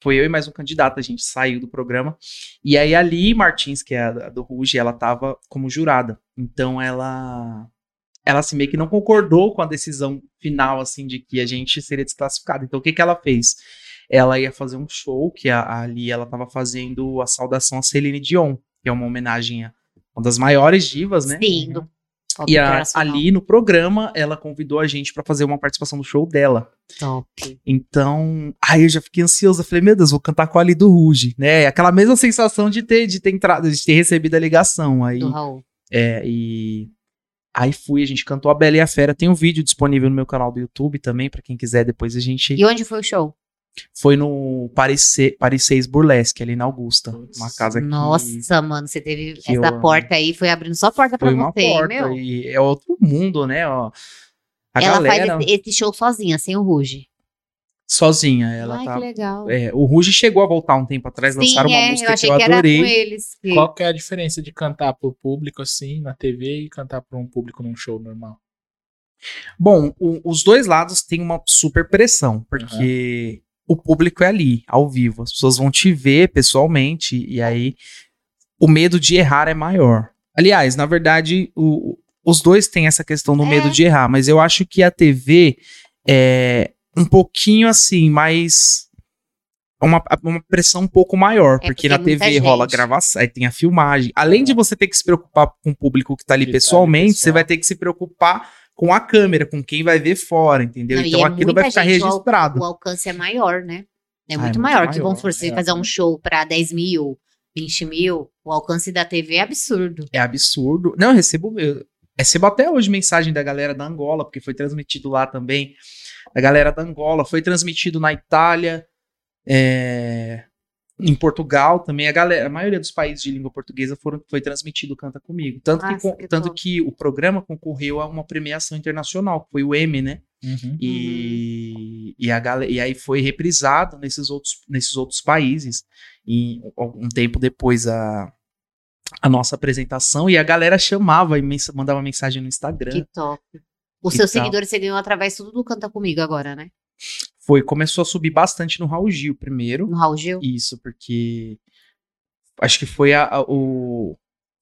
foi eu e mais um candidato, a gente saiu do programa. E aí a Ali Martins, que é a, a do Ruge, ela tava como jurada. Então ela ela assim meio que não concordou com a decisão final assim de que a gente seria desclassificado. Então o que que ela fez? Ela ia fazer um show que a, Ali ela tava fazendo a saudação a Celine Dion, que é uma homenagem a uma das maiores divas, né? Sim, do Pop E a- ali no programa, ela convidou a gente pra fazer uma participação no show dela. Top. Então, aí eu já fiquei ansioso. Eu falei, meu Deus, vou cantar com a Ali do Ruge, né? Aquela mesma sensação de ter, de ter entrado, de ter recebido a ligação. Aí, Do Raul. é, e aí fui, a gente cantou a Bela e a Fera. Tem um vídeo disponível no meu canal do YouTube também, pra quem quiser. Depois a gente E onde foi o show? Foi no Paris 6 Burlesque, ali na Augusta. Putz. Uma casa que Nossa, mano, você teve que essa eu- porta aí, foi abrindo só porta pra foi uma você, porta. meu. E é outro mundo, né? Ó, a ela galera faz esse, esse show sozinha, sem o Ruge. sozinha, ela Ai, tá. que legal. É, o Ruge chegou a voltar um tempo atrás, Sim, lançaram uma é, música eu achei que eu que era adorei. com eles. que- Qual que é a diferença de cantar pro público assim, na TV, e cantar pra um público num show normal? Bom, o- os dois lados têm uma super pressão, porque o público é ali, ao vivo. As pessoas vão te ver pessoalmente, e aí o medo de errar é maior. Aliás, na verdade, o- os dois têm essa questão do É. medo de errar, mas eu acho que a TV é um pouquinho assim, mais. Uma, uma pressão um pouco maior, É, porque porque na TV rola gravação, aí tem a filmagem. Além de você ter que se preocupar com o público que tá ali Que tá ali pessoalmente, você pessoal. vai ter que se preocupar com a câmera, com quem vai ver fora, entendeu? Não, então é aquilo vai ficar gente, registrado. O alcance é maior, né? É Ah, é muito muito maior, que maior, vamos supor, você é, fazer um show pra 10 mil, 20 mil, o alcance da TV é absurdo. É absurdo. Não, eu recebo, eu recebo até hoje mensagem da galera da Angola, porque foi transmitido lá também. Da galera da Angola, foi transmitido na Itália, é, em Portugal também. A, galera, a maioria dos países de língua portuguesa foram, foi transmitido Canta Comigo. Tanto, que, Nossa, con- que tanto que o programa concorreu a uma premiação internacional, que foi o M, né? Uhum. E, e, a gale- e aí foi reprisado nesses outros, nesses outros países. E um tempo depois a, a nossa apresentação, e a galera chamava e mensa- mandava mensagem no Instagram. Que top. Os seus tal. seguidores você ganhou através tudo do Canta Comigo agora, né? Foi, começou a subir bastante no Raul Gil primeiro. No Raul Gil. Isso, porque acho que foi a, a- o,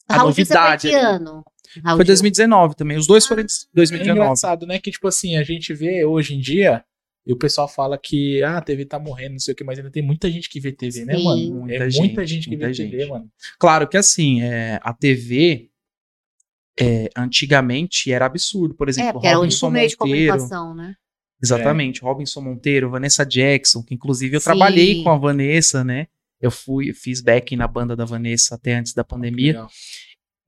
a Raul Gil, foi novidade. ali. ano? Raul Foi Gil. 2019 também. Os dois foram em É 2019. engraçado, né? Que, tipo assim, a gente vê hoje em dia, e o pessoal fala que ah, a TV tá morrendo, não sei o que, mas ainda tem muita gente que vê TV, né, Sim. mano? Muita é gente, muita gente que muita vê TV, gente. mano. Claro que assim, é, a TV é, antigamente era absurdo. Por É, exemplo, porque era o Robinson único meio de comunicação, né? Exatamente, Robinson Monteiro, Vanessa Jackson, que inclusive eu Sim. trabalhei com a Vanessa, né? Eu fui, fiz backing na banda da Vanessa até antes da pandemia. Legal.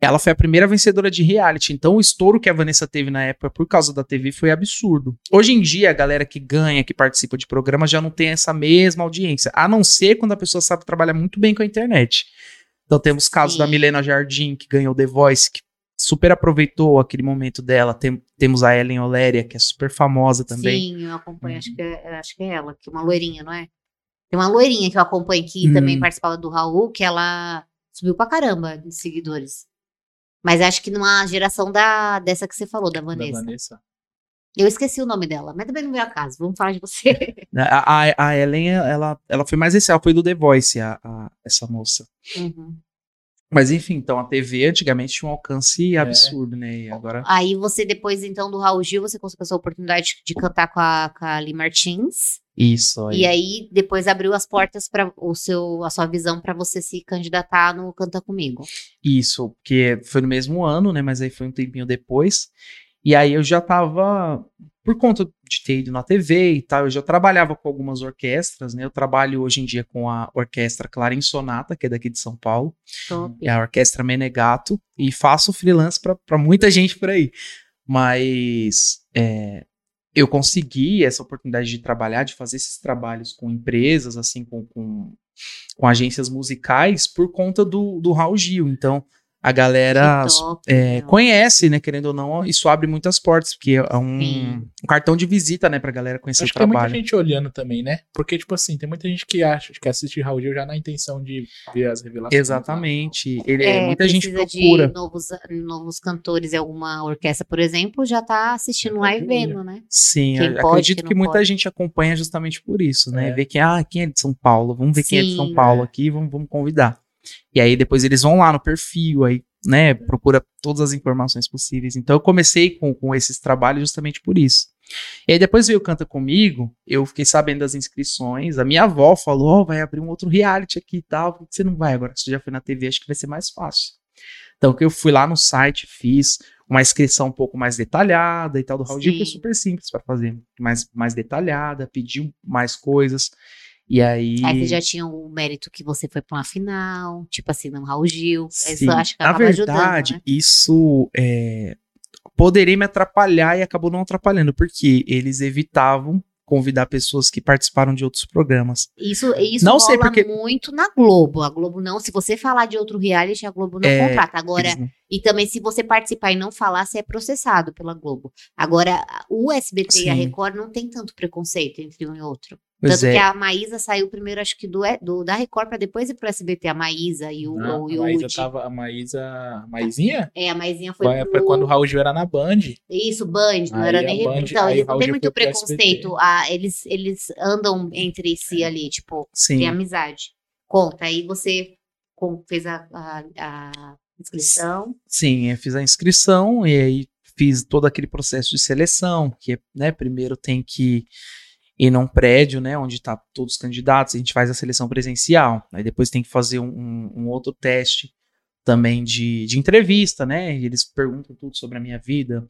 Ela foi a primeira vencedora de reality, então o estouro que a Vanessa teve na época por causa da TV foi absurdo. Hoje em dia, a galera que ganha, que participa de programas já não tem essa mesma audiência, a não ser quando a pessoa sabe trabalhar muito bem com a internet. Então temos casos da Sim. Milena Jardim, que ganhou The Voice, que super aproveitou aquele momento dela. Tem- temos a Ellen Oléria, que é super famosa também. Sim, eu acompanho, Uhum. acho, que é, acho que é ela, que é uma loirinha, não é? Tem uma loirinha que eu acompanho que Hum. também participava do Raul, que ela subiu pra caramba de seguidores. Mas acho que numa geração da, dessa que você falou, da Da Vanessa. Vanessa. Eu esqueci o nome dela, mas também não veio a caso. Vamos falar de você. A, a, a Ellen, ela, ela foi mais esse, ela foi do The Voice, a, a- essa moça. Uhum. Mas enfim, então a TV antigamente tinha um alcance É. absurdo, né? E agora. Aí você, depois então do Raul Gil, você conseguiu essa oportunidade de cantar com a, com a Ali Martins. Isso aí. E aí depois abriu as portas para o seu, a sua visão para você se candidatar no Canta Comigo. Isso, porque foi no mesmo ano, né? Mas aí foi um tempinho depois. E aí eu já tava, por conta de ter ido na TV e tal, eu já trabalhava com algumas orquestras, né? Eu trabalho hoje em dia com a Orquestra Clarim Sonata, que é daqui de São Paulo, Top. é a Orquestra Menegato, e faço freelance para muita gente por aí. Mas é, eu consegui essa oportunidade de trabalhar, de fazer esses trabalhos com empresas, assim, com, com, com agências musicais, por conta do, do Raul Gil. Então, a galera Que top, é, conhece, né, querendo ou não, isso abre muitas portas, porque é um, Sim. um cartão de visita, né, pra galera conhecer Acho o que tem muita trabalho. gente olhando também, né? Porque, tipo assim, tem muita gente que acha, que assiste Raul Gil já na intenção de ver as revelações. Exatamente. Ele, é, muita gente procura. de novos, novos cantores em alguma orquestra, por exemplo, já tá assistindo lá tá e vendo, né? Sim, Quem eu pode, acredito quem que não muita pode. gente acompanha justamente por isso, né? É. Ver que, ah, quem é de São Paulo? Vamos ver quem é de São Sim. Paulo É. aqui, vamos, vamos convidar. E aí depois eles vão lá no perfil, aí, né, procura todas as informações possíveis. Então eu comecei com, com esses trabalhos justamente por isso. E aí depois veio o Canta Comigo, eu fiquei sabendo das inscrições, a minha avó falou, ó, vai abrir um outro reality aqui e tal, por que você não vai agora? Você já foi na TV, acho que vai ser mais fácil. Então que eu fui lá no site, fiz, uma inscrição um pouco mais detalhada e tal. Do Raul Gil foi Sim. super simples para fazer, mais, mais detalhada, pediu mais coisas. E aí. Aí você já tinha o mérito que você foi pra uma final, tipo assim, no Raul Gil. Sim. Isso acho que Na verdade, ajudando, né? isso é, poderia me atrapalhar e acabou não atrapalhando, porque eles evitavam convidar pessoas que participaram de outros programas. Isso, isso Não sei porque- muito na Globo. A Globo não, se você falar de outro reality, a Globo não É, contrata. Agora, não- e também se você participar e não falar, você é processado pela Globo. Agora, o SBT e a Sim. Record não tem tanto preconceito entre um e outro. Pois Tanto é. que a Maísa saiu primeiro, acho que do, do- da Record pra depois ir pro SBT. A Maísa e o, Não, o, e a Maísa tava. A Maísa. A Maisinha? É, a Maisinha foi Foi pro... quando o Raul Gil era na Band. Isso, Band, não Aí era a nem. Band- então, eles não Gil muito preconceito. Ah, eles, eles andam entre si ali, tipo, Sim. tem amizade. Conta, aí você fez a, a, a inscrição. Sim, eu fiz a inscrição e aí fiz todo aquele processo de seleção, que né, primeiro tem que ir num prédio, né, onde tá todos os candidatos, a gente faz a seleção presencial, aí depois tem que fazer um, um- outro teste também de, de entrevista, né, e eles perguntam tudo sobre a minha vida,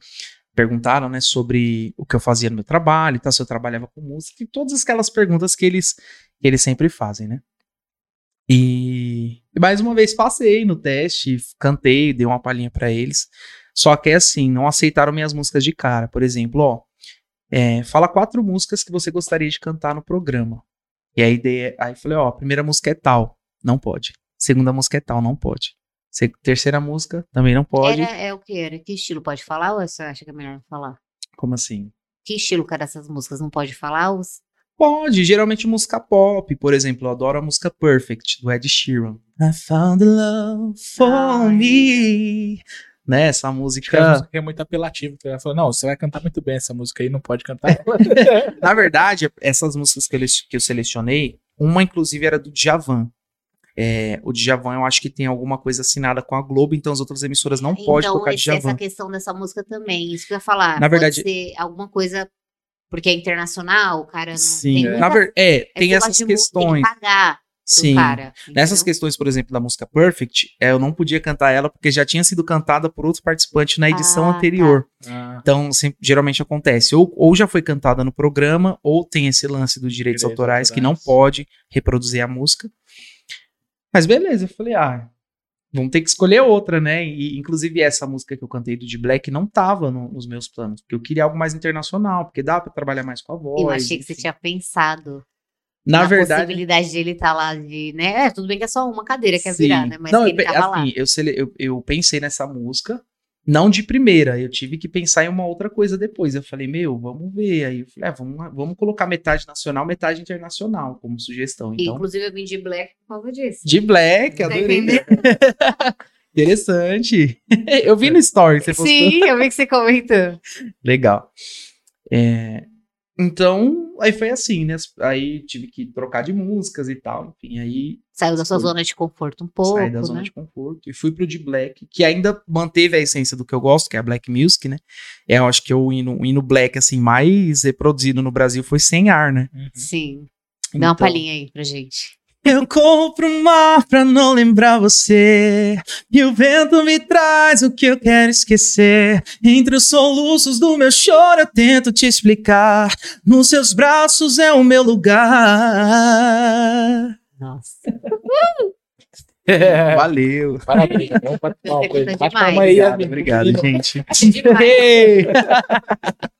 perguntaram, né, sobre o que eu fazia no meu trabalho, e tal, se eu trabalhava com música, e todas aquelas perguntas que eles, que eles sempre fazem, né. E, e mais uma vez passei no teste, cantei, dei uma palhinha pra eles. Só que assim, não aceitaram minhas músicas de cara. Por exemplo, ó, é, fala quatro músicas que você gostaria de cantar no programa. E aí, dei, aí falei, ó, a primeira música é tal, não pode. Segunda música é tal, não pode. Se- terceira música também não pode. Era, é o que era? Que estilo pode falar ou você acha que é melhor não falar? Como assim? Que estilo era essas músicas? Não pode falar? Ou... Pode, geralmente música pop, por exemplo, eu adoro a música Perfect, do Ed Sheeran. I found love for Ai. me. Né, essa Acho que a música. música é muito apelativa. Ela falou, não, você vai cantar muito bem essa música aí, não pode cantar. Na verdade, essas músicas que eu, que eu selecionei, uma inclusive era do Djavan. É, o Djavan eu acho que tem alguma coisa assinada com a Globo, então as outras emissoras não podem então, tocar esse- Djavan. essa questão dessa música também, isso que eu ia falar. Na pode verdade- ser alguma coisa, porque é internacional, o cara não Sim, tem é. muita- é, é tem essas questões. Tem que pagar Sim. cara. Nessas questões, por exemplo, da música Perfect, é, eu não podia cantar ela porque já tinha sido cantada por outro participante na edição Ah, tá. anterior. Ah, Então, sempre- geralmente acontece, ou, ou já foi cantada no programa, ou tem esse lance dos direitos, Direitos autorais, que não pode reproduzir a música. Mas beleza, eu falei, ah, vamos ter que escolher outra, né? E, inclusive, essa música que eu cantei do de Black não tava no- nos meus planos, porque eu queria algo mais internacional, porque dá pra trabalhar mais com a voz. Eu achei que você tinha pensado Na na verdade, possibilidade de ele estar lá de, né? É, tudo bem que é só uma cadeira que é Sim. virar, né? Mas não, eu, ele pe- tava lá. assim, eu, sele- eu, eu pensei nessa música, não de primeira, eu tive que pensar em uma outra coisa depois. Eu falei, meu, vamos ver. Aí eu falei, é, vamos, vamos colocar metade nacional, metade internacional como sugestão. Então, Inclusive, eu vim de black por causa disso. de Black, Tá adorei. Interessante. eu vi no story que você postou. Sim, eu vi que você comentou. Legal. É, então, aí foi assim, né? Aí tive que trocar de músicas e tal. Enfim, aí Saiu da sua Foi. zona de conforto um pouco, saí da zona né? de conforto e fui pro de Black, que ainda manteve a essência do que eu gosto, que é a Black Music, né? É, eu acho que o hino, o hino Black, assim, mais reproduzido no Brasil foi Sem Ar, né? uhum. Sim. Dá uma Então, palhinha aí pra gente. Eu corro pro mar pra não lembrar você. E o vento me traz o que eu quero esquecer. Entre os soluços do meu choro eu tento te explicar. Nos seus braços é o meu lugar. Nossa. Valeu. Parabéns. Vamos bater palma. Tá Bate demais. palma aí, Obrigado, obrigado, gente. Demais.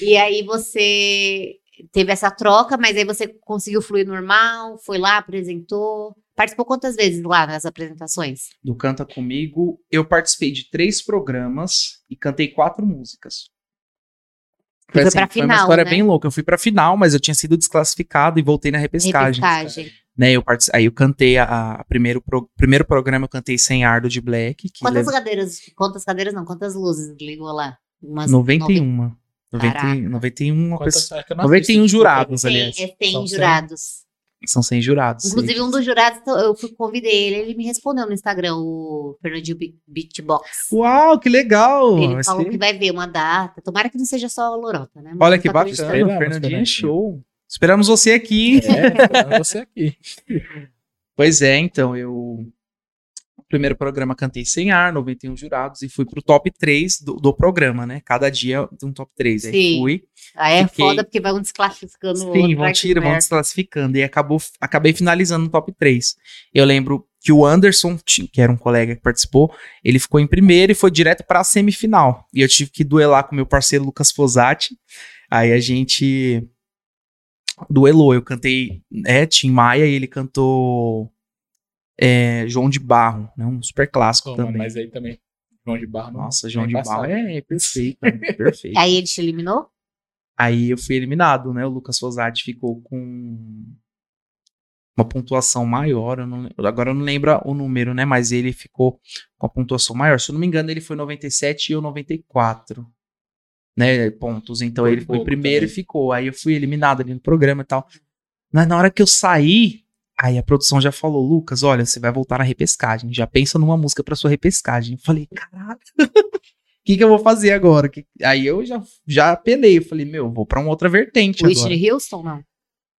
E aí você teve essa troca, mas aí você conseguiu fluir normal, foi lá, apresentou. Participou quantas vezes lá nas apresentações? do Canta Comigo, eu participei de três programas e cantei quatro músicas. Foi pra Foi uma final, história né? bem louca. Eu fui pra final, mas eu tinha sido desclassificado e voltei na repescagem. Repescagem. Né, eu partici- Aí eu cantei a, a primeiro, pro- primeiro programa, eu cantei Sem Ardo de Black. Quantas leva- cadeiras, quantas cadeiras não, quantas luzes ligou lá? Umas 91. 90, Caraca. 91, uma Quantas- pessoa- acho que eu não 91 assisto. jurados, aliás. é, tem São cem. jurados. São 100 jurados. Inclusive, um dos jurados, eu fui, convidei ele, ele me respondeu no Instagram, o Fernandinho Be- Beatbox. Uau, que legal! Ele Vai falou ser- que vai ver uma data. Tomara que não seja só a Lorota, né? Mas Olha que tô bacana. Esperamos, Fernandinho é Fernandinho. show. Esperamos você aqui. É, esperando você aqui. Pois é, então, eu Primeiro programa cantei sem ar, 91 jurados, e fui pro top 3 do, do programa, né? Cada dia um top 3. Aí Sim. fui. Aí é Fiquei- foda porque um desclassificando o Sim, vão ai, que tira, vão desclassificando. E acabou, acabei finalizando no top 3. Eu lembro que o Anderson, que era um colega que participou, ele ficou em primeiro e foi direto pra semifinal. E eu tive que duelar com meu parceiro Lucas Fosati. Aí a gente duelou. Eu cantei é, Tim Maia e ele cantou é, João de Barro, né? Um super clássico Pô, também. mas aí também. João de Barro. não- Nossa, João é de embaçado. Barro é, é perfeito, né? perfeito. Aí ele te eliminou? Aí eu fui eliminado, né? O Lucas Fosati ficou com uma pontuação maior. eu não agora eu não lembro o número, né? Mas ele ficou com a pontuação maior. Se eu não me engano, ele foi 97 e eu 94. Né, pontos. Então Foi ele foi primeiro também. e ficou. Aí eu fui eliminado ali no programa e tal. Mas na hora que eu saí, aí a produção já falou: Lucas, olha, você vai voltar na repescagem. Já pensa numa música pra sua repescagem. Eu falei: caralho. O que, que eu vou fazer agora? Que- Aí eu já, já apelei. Eu falei, meu, vou pra uma outra vertente agora. Whitney Houston, não?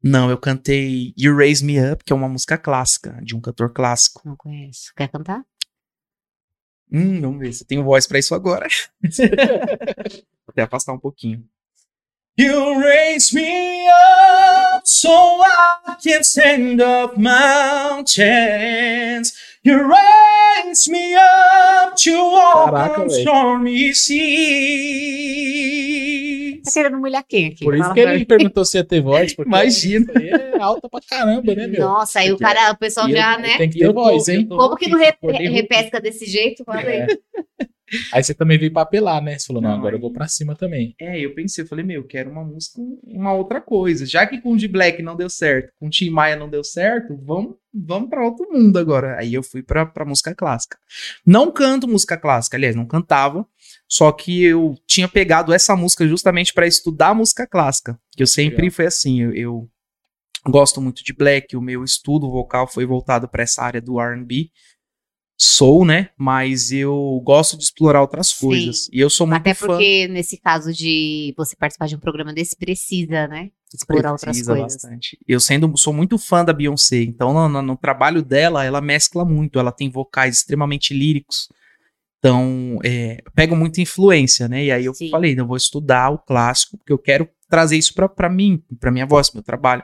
Não, eu cantei You Raise Me Up, que é uma música clássica, de um cantor clássico. Não conheço. Quer cantar? Hum, vamos ver se eu tenho voz pra isso agora. Vou até afastar um pouquinho. You raise me up so I can stand up mountains. You raise me up to walk Caraca, on stormy seas. Tá querendo humilhar quem aqui? Por isso que ele perguntou se ia ter voz. Porque Imagina. é alta pra caramba, né, meu? Nossa, aí o cara, o pessoal já, né? Tem que ter voz, hein? Como que não re- repesca desse jeito? Fala aí. É. Aí você também veio pra apelar, né? Você falou, não, Não, agora eu aí- vou pra cima também. É, eu pensei, eu falei, meu, eu quero uma música, uma outra coisa. Já que com o de Black não deu certo, com o Tim Maia não deu certo, vamos, vamos para outro mundo agora. Aí eu fui pra, pra música clássica. Não canto música clássica, aliás, não cantava, só que eu tinha pegado essa música justamente para estudar música clássica. Que eu sempre Legal. foi assim, eu, eu gosto muito de Black, o meu estudo vocal foi voltado para essa área do R&B. Sou, né? Mas eu gosto de explorar outras Sim. coisas. E eu sou muito Até fã. porque nesse caso de você participar de um programa desse, precisa, né? Explorar outras Precisa coisas. bastante. Eu sendo, sou muito fã da Beyoncé, então no, no- no trabalho dela, ela mescla muito, ela tem vocais extremamente líricos. Então, é, pego muita influência, né? E aí eu Sim. falei, eu vou estudar o clássico, porque eu quero trazer isso pra mim, pra minha voz, meu trabalho.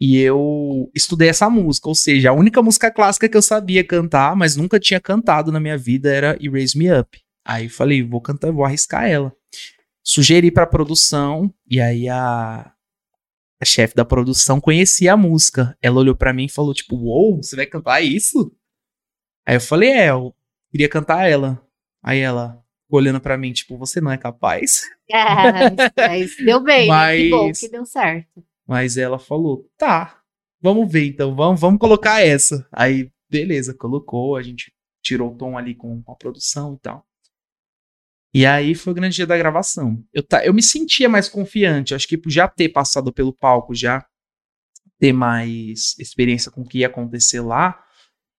E eu estudei essa música, ou seja, a única música clássica que eu sabia cantar, mas nunca tinha cantado na minha vida era Raise Me Up. Aí eu falei, vou cantar, vou arriscar ela. Sugeri pra produção, e aí a, a chefe da produção conhecia a música. Ela olhou pra mim e falou, tipo, uou, você vai cantar isso? Aí eu falei, é, eu queria cantar ela. Aí ela olhando pra mim, tipo, você não é capaz. É, mas deu bem, né? Que bom Mas- que deu certo. Mas ela falou, tá, vamos ver então, vamos, vamos colocar essa. Aí, beleza, colocou, a gente tirou o tom ali com, a produção e tal. E aí foi o grande dia da gravação. Eu, ta- eu me sentia mais confiante, acho que por já ter passado pelo palco, já ter mais experiência com o que ia acontecer lá,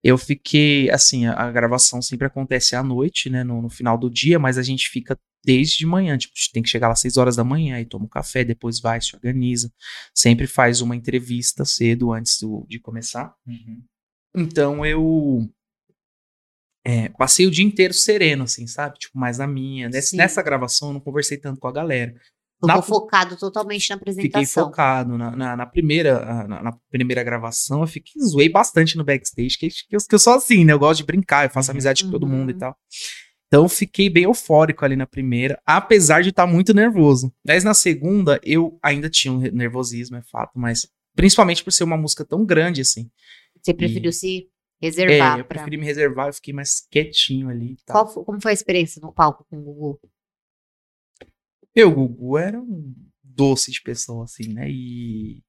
eu fiquei, assim, a, a gravação sempre acontece à noite, né, no, no final do dia, mas a gente fica desde de manhã, tipo, tem que chegar lá às 6 horas da manhã, aí toma um café, depois vai, se organiza, sempre faz uma entrevista cedo antes do- de começar. Então eu é, passei o dia inteiro sereno, assim, sabe? Tipo, mais na minha. Nessa, nessa gravação eu não conversei tanto com a galera. Ficou Na- focado totalmente na Fiquei apresentação. focado. Na, na, na primeira, na, na primeira gravação, eu fiquei zoei bastante no backstage, que, que, eu, que eu sou assim, né? Eu gosto de brincar, eu faço Uhum. amizade com todo mundo e Uhum. tal. Então fiquei bem eufórico ali na primeira, apesar de estar muito nervoso. Mas na segunda, eu ainda tinha um nervosismo, é fato, mas principalmente por ser uma música tão grande assim. Você preferiu se É, reservar eu pra... preferi me reservar, eu fiquei mais quietinho ali. e tal. Qual como foi a experiência no palco com o Gugu? Meu, o Gugu era um doce de pessoa, assim, né? E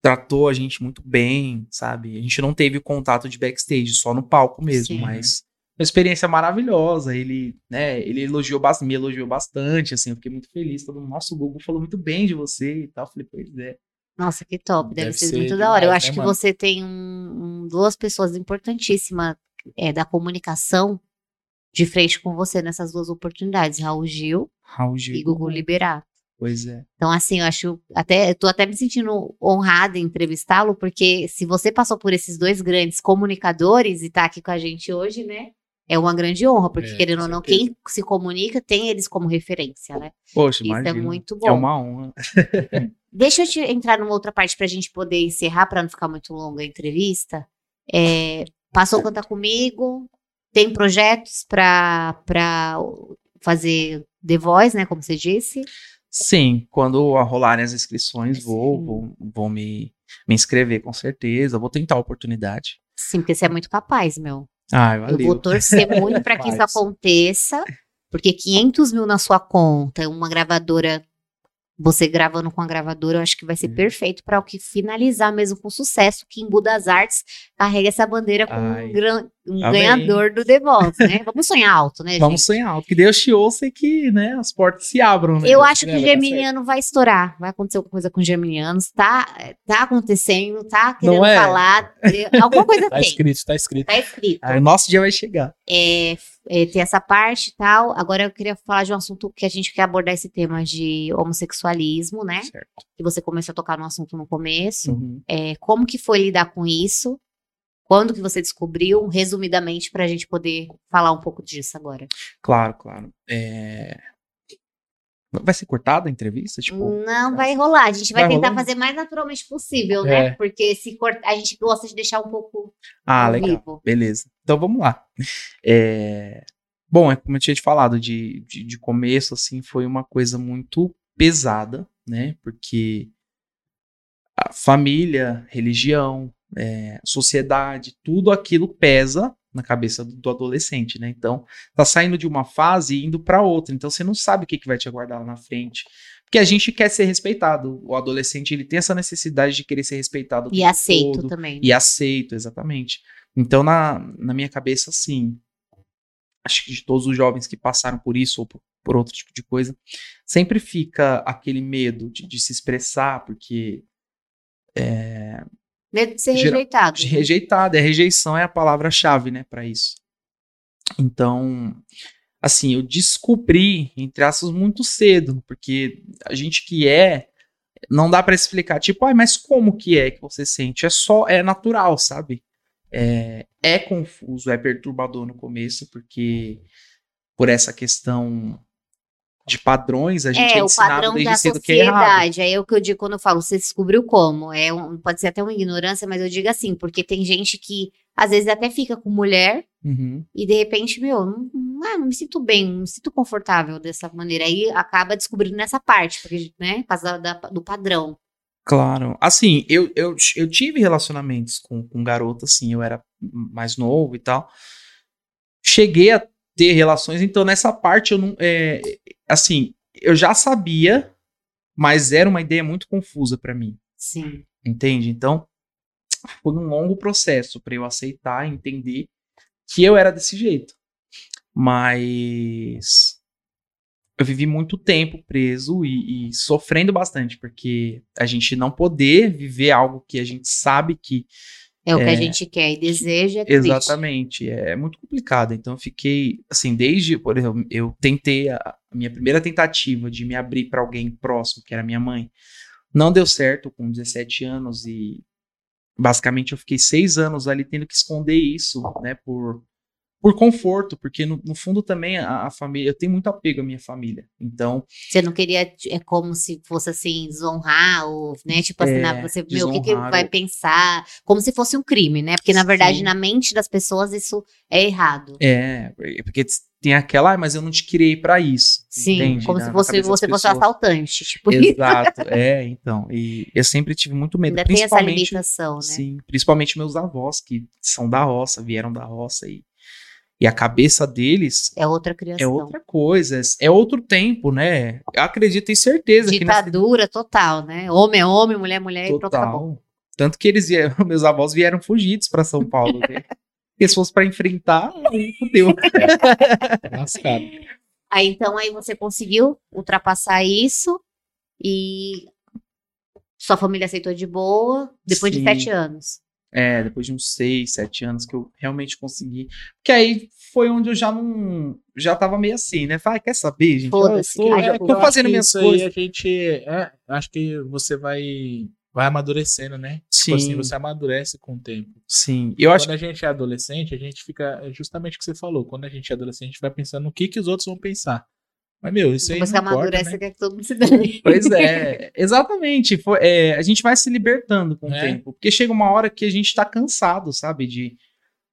tratou a gente muito bem, sabe? A gente não teve o contato de backstage, só no palco mesmo, Sim. mas uma experiência maravilhosa. Ele, né, ele elogiou me elogiou bastante, assim, eu fiquei muito feliz. Todo mundo, nossa, o Gugu falou muito bem de você e tal. Eu falei, pois é. Nossa, que top. Deve, Deve ser, ser muito da hora. Eu acho né, que mano? você tem um- um- duas pessoas importantíssimas é, da comunicação de frente com você nessas duas oportunidades. Raul Gil Raul Gil. e Gugu Liberato. Pois é. Então, assim, eu acho até, eu tô até me sentindo honrada em entrevistá-lo, porque se você passou por esses dois grandes comunicadores e tá aqui com a gente hoje, né? É uma grande honra, porque É, querendo ou não, quem se comunica tem eles como referência, né? Poxa, Isso é imagina. muito bom. É uma honra. Deixa eu te entrar numa outra parte pra gente poder encerrar, pra não ficar muito longa a entrevista. É, passou a contar comigo, tem projetos pra fazer The Voice, né? Como você disse. Sim, quando rolarem as inscrições, vou, vou, vou me, me inscrever com certeza. Vou tentar a oportunidade. Sim, porque você é muito capaz, meu. Ai, Eu valeu. vou torcer muito para que isso aconteça, porque 500 mil na sua conta, uma gravadora, você gravando com a gravadora, eu acho que vai ser Uhum. perfeito para o que finalizar mesmo com sucesso. Que Embu das Artes carrega essa bandeira com um, gran- um Amém. ganhador do The Voice, né? Vamos sonhar alto, né, Vamos gente? sonhar alto. Que Deus te ouça e que né, as portas se abram. Né? Eu acho que né, o dar Geminiano vai estourar. Vai acontecer alguma coisa com os Geminianos. Tá, tá acontecendo, tá querendo é? falar. Alguma coisa Tá tem. escrito, tá escrito. Tá escrito. Aí o nosso dia vai chegar. é, é, ter essa parte e tal. Agora eu queria falar de um assunto que a gente quer abordar esse tema de homossexualismo, né? Certo. Que você começou a tocar no assunto no começo. Uhum. É, como que foi lidar com isso? Quando que você descobriu? Resumidamente, pra gente poder falar um pouco disso agora. Claro, claro. É, Vai ser cortada a entrevista? Tipo, Não vai rolar. A gente vai, Vai tentar rolando? fazer mais naturalmente possível, né? É. Porque se cort... a gente gosta de deixar um pouco ah, legal. vivo. Beleza. Então vamos lá. É, Bom, é como eu tinha te falado, de, de, de começo, assim, foi uma coisa muito pesada, né? Porque a família, religião, é, sociedade, tudo aquilo pesa na cabeça do, do adolescente, né? Então, tá saindo de uma fase e indo para outra. Então, você não sabe o que, que vai te aguardar lá na frente. Porque a gente quer ser respeitado. O adolescente, ele tem essa necessidade de querer ser respeitado. E aceito todo. também. E aceito, exatamente. Então, na, na minha cabeça, sim. Acho que de todos os jovens que passaram por isso ou por, por outro tipo de coisa, sempre fica aquele medo de, de se expressar, porque Medo de ser Geral- rejeitado. de rejeitado, é rejeição é a palavra-chave, né, para isso. Então, assim, eu descobri, entre aspas, muito cedo, porque a gente que é, não dá para explicar, tipo, ai, mas como que é que você sente? É só, é natural, sabe? É, é confuso, é perturbador no começo, porque por essa questão de padrões, a gente é, É, o ensinado padrão desde da cedo que é errado. sociedade. Aí é o que eu digo quando eu falo, você descobriu como. É um- pode ser até uma ignorância, mas eu digo assim, porque tem gente que às vezes até fica com mulher Uhum. e de repente, meu, não, não, ah, não me sinto bem, não me sinto confortável dessa maneira. Aí acaba descobrindo nessa parte, porque, né, por causa da- do padrão. Claro. Assim, eu, eu, eu tive relacionamentos com, com garotas, assim, eu era mais novo e tal. Cheguei a ter relações, então nessa parte eu não. é, assim, eu já sabia, mas era uma ideia muito confusa pra mim, Sim. entende? Então, foi um longo processo pra eu aceitar, entender que eu era desse jeito. Mas eu vivi muito tempo preso e, e sofrendo bastante, porque a gente não poder viver algo que a gente sabe que É o que a É. gente quer e deseja. É. Exatamente, é muito complicado. Então eu fiquei, assim, desde, por exemplo, eu tentei a, a minha primeira tentativa de me abrir para alguém próximo, que era minha mãe, não deu certo com 17 anos e basicamente eu fiquei seis anos ali tendo que esconder isso, né, por por conforto, porque no, no fundo também a, a família, eu tenho muito apego à minha família. Então, Você não queria, é como se fosse assim, desonrar, ou, né? Tipo assim, É, você, meu, o que, que vai pensar? Como se fosse um crime, né? Porque, na verdade, Sim. na mente das pessoas, isso é errado. é, porque tem aquela, ah, mas eu não te criei para isso. Sim, entende? como Na- se na cabeça das você fosse um assaltante. Tipo, isso. Exato, é, então. E eu sempre tive muito medo, ainda tem essa principalmente. limitação, né? Sim, principalmente meus avós, que são da roça, vieram da roça e, e a cabeça deles É outra criação. é outra coisa, é outro tempo, né? Eu acredito, tenho certeza que nessa Ditadura total, né? Homem é homem, mulher é mulher, e pronto, acabou. total. Tanto que eles vieram, meus avós vieram fugidos para São Paulo, né? Fosse para enfrentar, aí fudeu. Lascado. Aí então aí você conseguiu ultrapassar isso e sua família aceitou de boa depois de Sim. sete anos. É, depois de uns seis, sete anos que eu realmente consegui. Porque aí foi onde eu já não. Já tava meio assim, né? Falei, quer saber, gente? Eu tô, é, tô fazendo minhas isso aí coisas. a gente. É, acho que você vai. Vai amadurecendo, né? Sim, Tipo assim, você amadurece com o tempo. sim. Eu acho Quando a gente é adolescente, a gente fica. É justamente o que você falou. Quando a gente é adolescente, a gente vai pensando no que, que os outros vão pensar. Mas, meu, isso aí. Depois que amadurece, né? quer que todo mundo se dane. Pois é, exatamente. Foi, é, a gente vai se libertando com o É. tempo. Porque chega uma hora que a gente tá cansado, sabe? De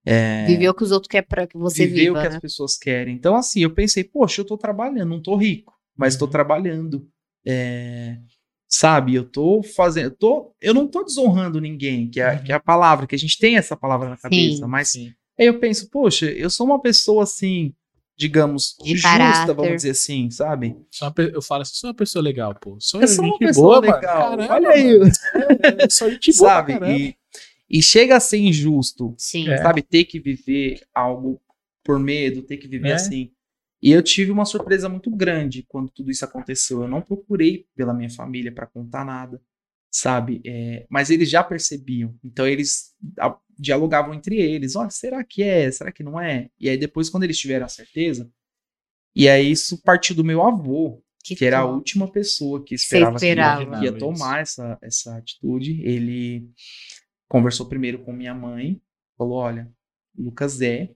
é, Viver o que os outros querem pra que você viver viva, o que né? as pessoas querem. Então, assim, eu pensei, poxa, eu tô trabalhando, não tô rico, mas tô Uhum. trabalhando. É, sabe, eu tô fazendo. Eu, tô, eu não tô desonrando ninguém, que é, Uhum. que é a palavra, que a gente tem essa palavra na cabeça, Sim, mas Sim. aí eu penso, poxa, eu sou uma pessoa assim, digamos, De justa, caráter. vamos dizer assim, sabe? Eu falo assim, sou uma pessoa legal, pô. Sou Eu sou uma pessoa boa, legal. mano. Caramba, Olha aí, mano. É, eu sou gente boa, sabe? E, e chega a ser injusto, Sim. É. sabe? Ter que viver algo por medo, ter que viver É. assim. E eu tive uma surpresa muito grande quando tudo isso aconteceu. Eu não procurei pela minha família para contar nada, sabe? É, mas eles já percebiam. Então eles a- dialogavam entre eles. Olha, será que é? Será que não é? E aí depois, quando eles tiveram a certeza, e aí isso partiu do meu avô, que era a última pessoa que esperava, que ia- esperava. que ia tomar essa, essa atitude. Ele conversou primeiro com minha mãe, falou: olha, Lucas é,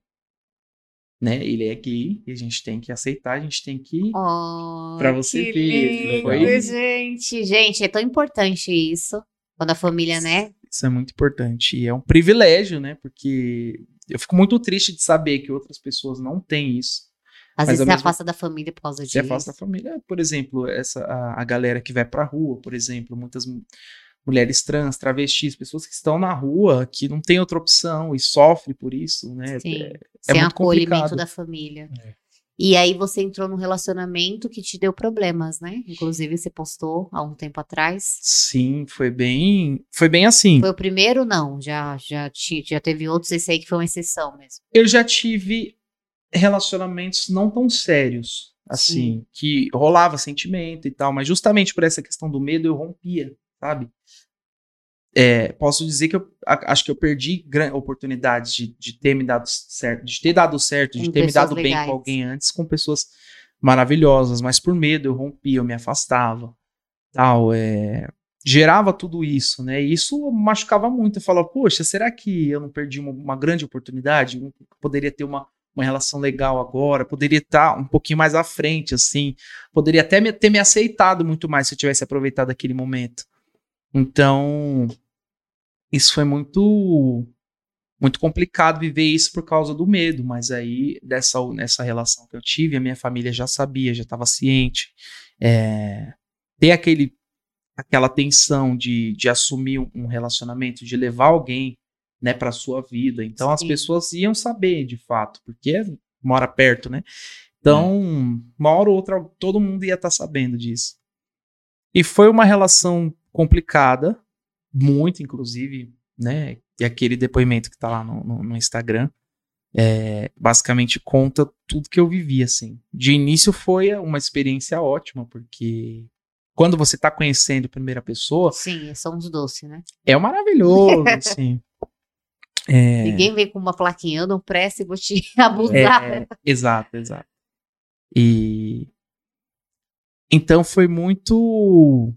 né? Ele é gay, e a gente tem que aceitar, a gente tem que. Oh, Pra você que ver, lindo, foi- gente. Gente, é tão importante isso. Quando a família, né? Isso é muito importante. E é um privilégio, né? Porque eu fico muito triste de saber que outras pessoas não têm isso. Às vezes você mesmo- afasta da família por causa disso. Você afasta a família. Por exemplo, essa, a, a galera que vai pra rua, por exemplo, muitas mu- mulheres trans, travestis, pessoas que estão na rua, que não tem outra opção e sofre por isso, né? Sim, É- sem muito acolhimento complicado. da família. É. E aí você entrou num relacionamento que te deu problemas, né? Inclusive você postou há um tempo atrás. Sim, foi bem, foi bem assim. Foi o primeiro, não? Já, já, ti- já teve outros, esse aí que foi uma exceção mesmo. Eu já tive relacionamentos não tão sérios, assim, que rolava sentimento e tal, mas justamente por essa questão do medo eu rompia, sabe? É, posso dizer que eu a- acho que eu perdi oportunidades de, de ter me dado certo, de ter dado certo, de Com ter me dado bem legais. com alguém antes, com pessoas maravilhosas, mas por medo eu rompia, eu me afastava, tal, é, gerava tudo isso, né? E isso machucava muito. Eu falava, poxa, será que eu não perdi uma, uma grande oportunidade? Eu poderia ter uma, uma relação legal agora, poderia estar um pouquinho mais à frente, assim, poderia até me- ter me aceitado muito mais se eu tivesse aproveitado aquele momento. Então, isso foi muito muito complicado viver isso por causa do medo, mas aí dessa nessa relação que eu tive, a minha família já sabia, já estava ciente. É, ter aquele aquela tensão de, de assumir um- relacionamento, de levar alguém né, para sua vida. Então as Sim. pessoas iam saber de fato, porque mora perto, né? Então, uma hora ou outra, todo mundo ia estar sabendo disso. E foi uma relação complicada, muito, inclusive, né? E aquele depoimento que tá lá no, no- no Instagram, é, basicamente conta tudo que eu vivi, assim. De início foi uma experiência ótima, porque quando você tá conhecendo a primeira pessoa, Sim, são os doces, né? é maravilhoso, assim. É, Ninguém vem com uma plaquinha, eu não e vou te abusar. É, exato, exato. E então foi muito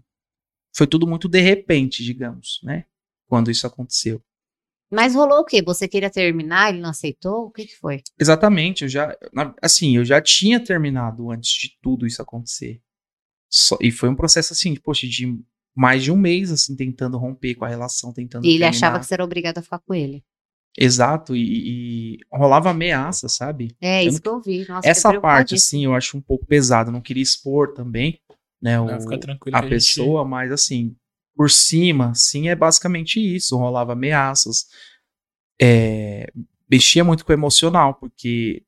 foi tudo muito de repente, digamos, né? Quando isso aconteceu. Mas rolou o quê? Você queria terminar, ele não aceitou? O que, que foi? Exatamente, eu já assim, eu já tinha terminado antes de tudo isso acontecer. Só- e foi um processo assim, poxa, de mais de um mês assim tentando romper com a relação, tentando E ele terminar. achava que você era obrigado a ficar com ele. Exato, e, e rolava ameaça, sabe? É, Eu isso não- que eu vi. Nossa, Essa parte, assim, eu acho um pouco pesado. Eu não queria expor também, né, o, Não, fica tranquilo a a gente- pessoa, mas assim, por cima, sim, é basicamente isso. Rolava ameaças, é, mexia muito com o emocional, porque,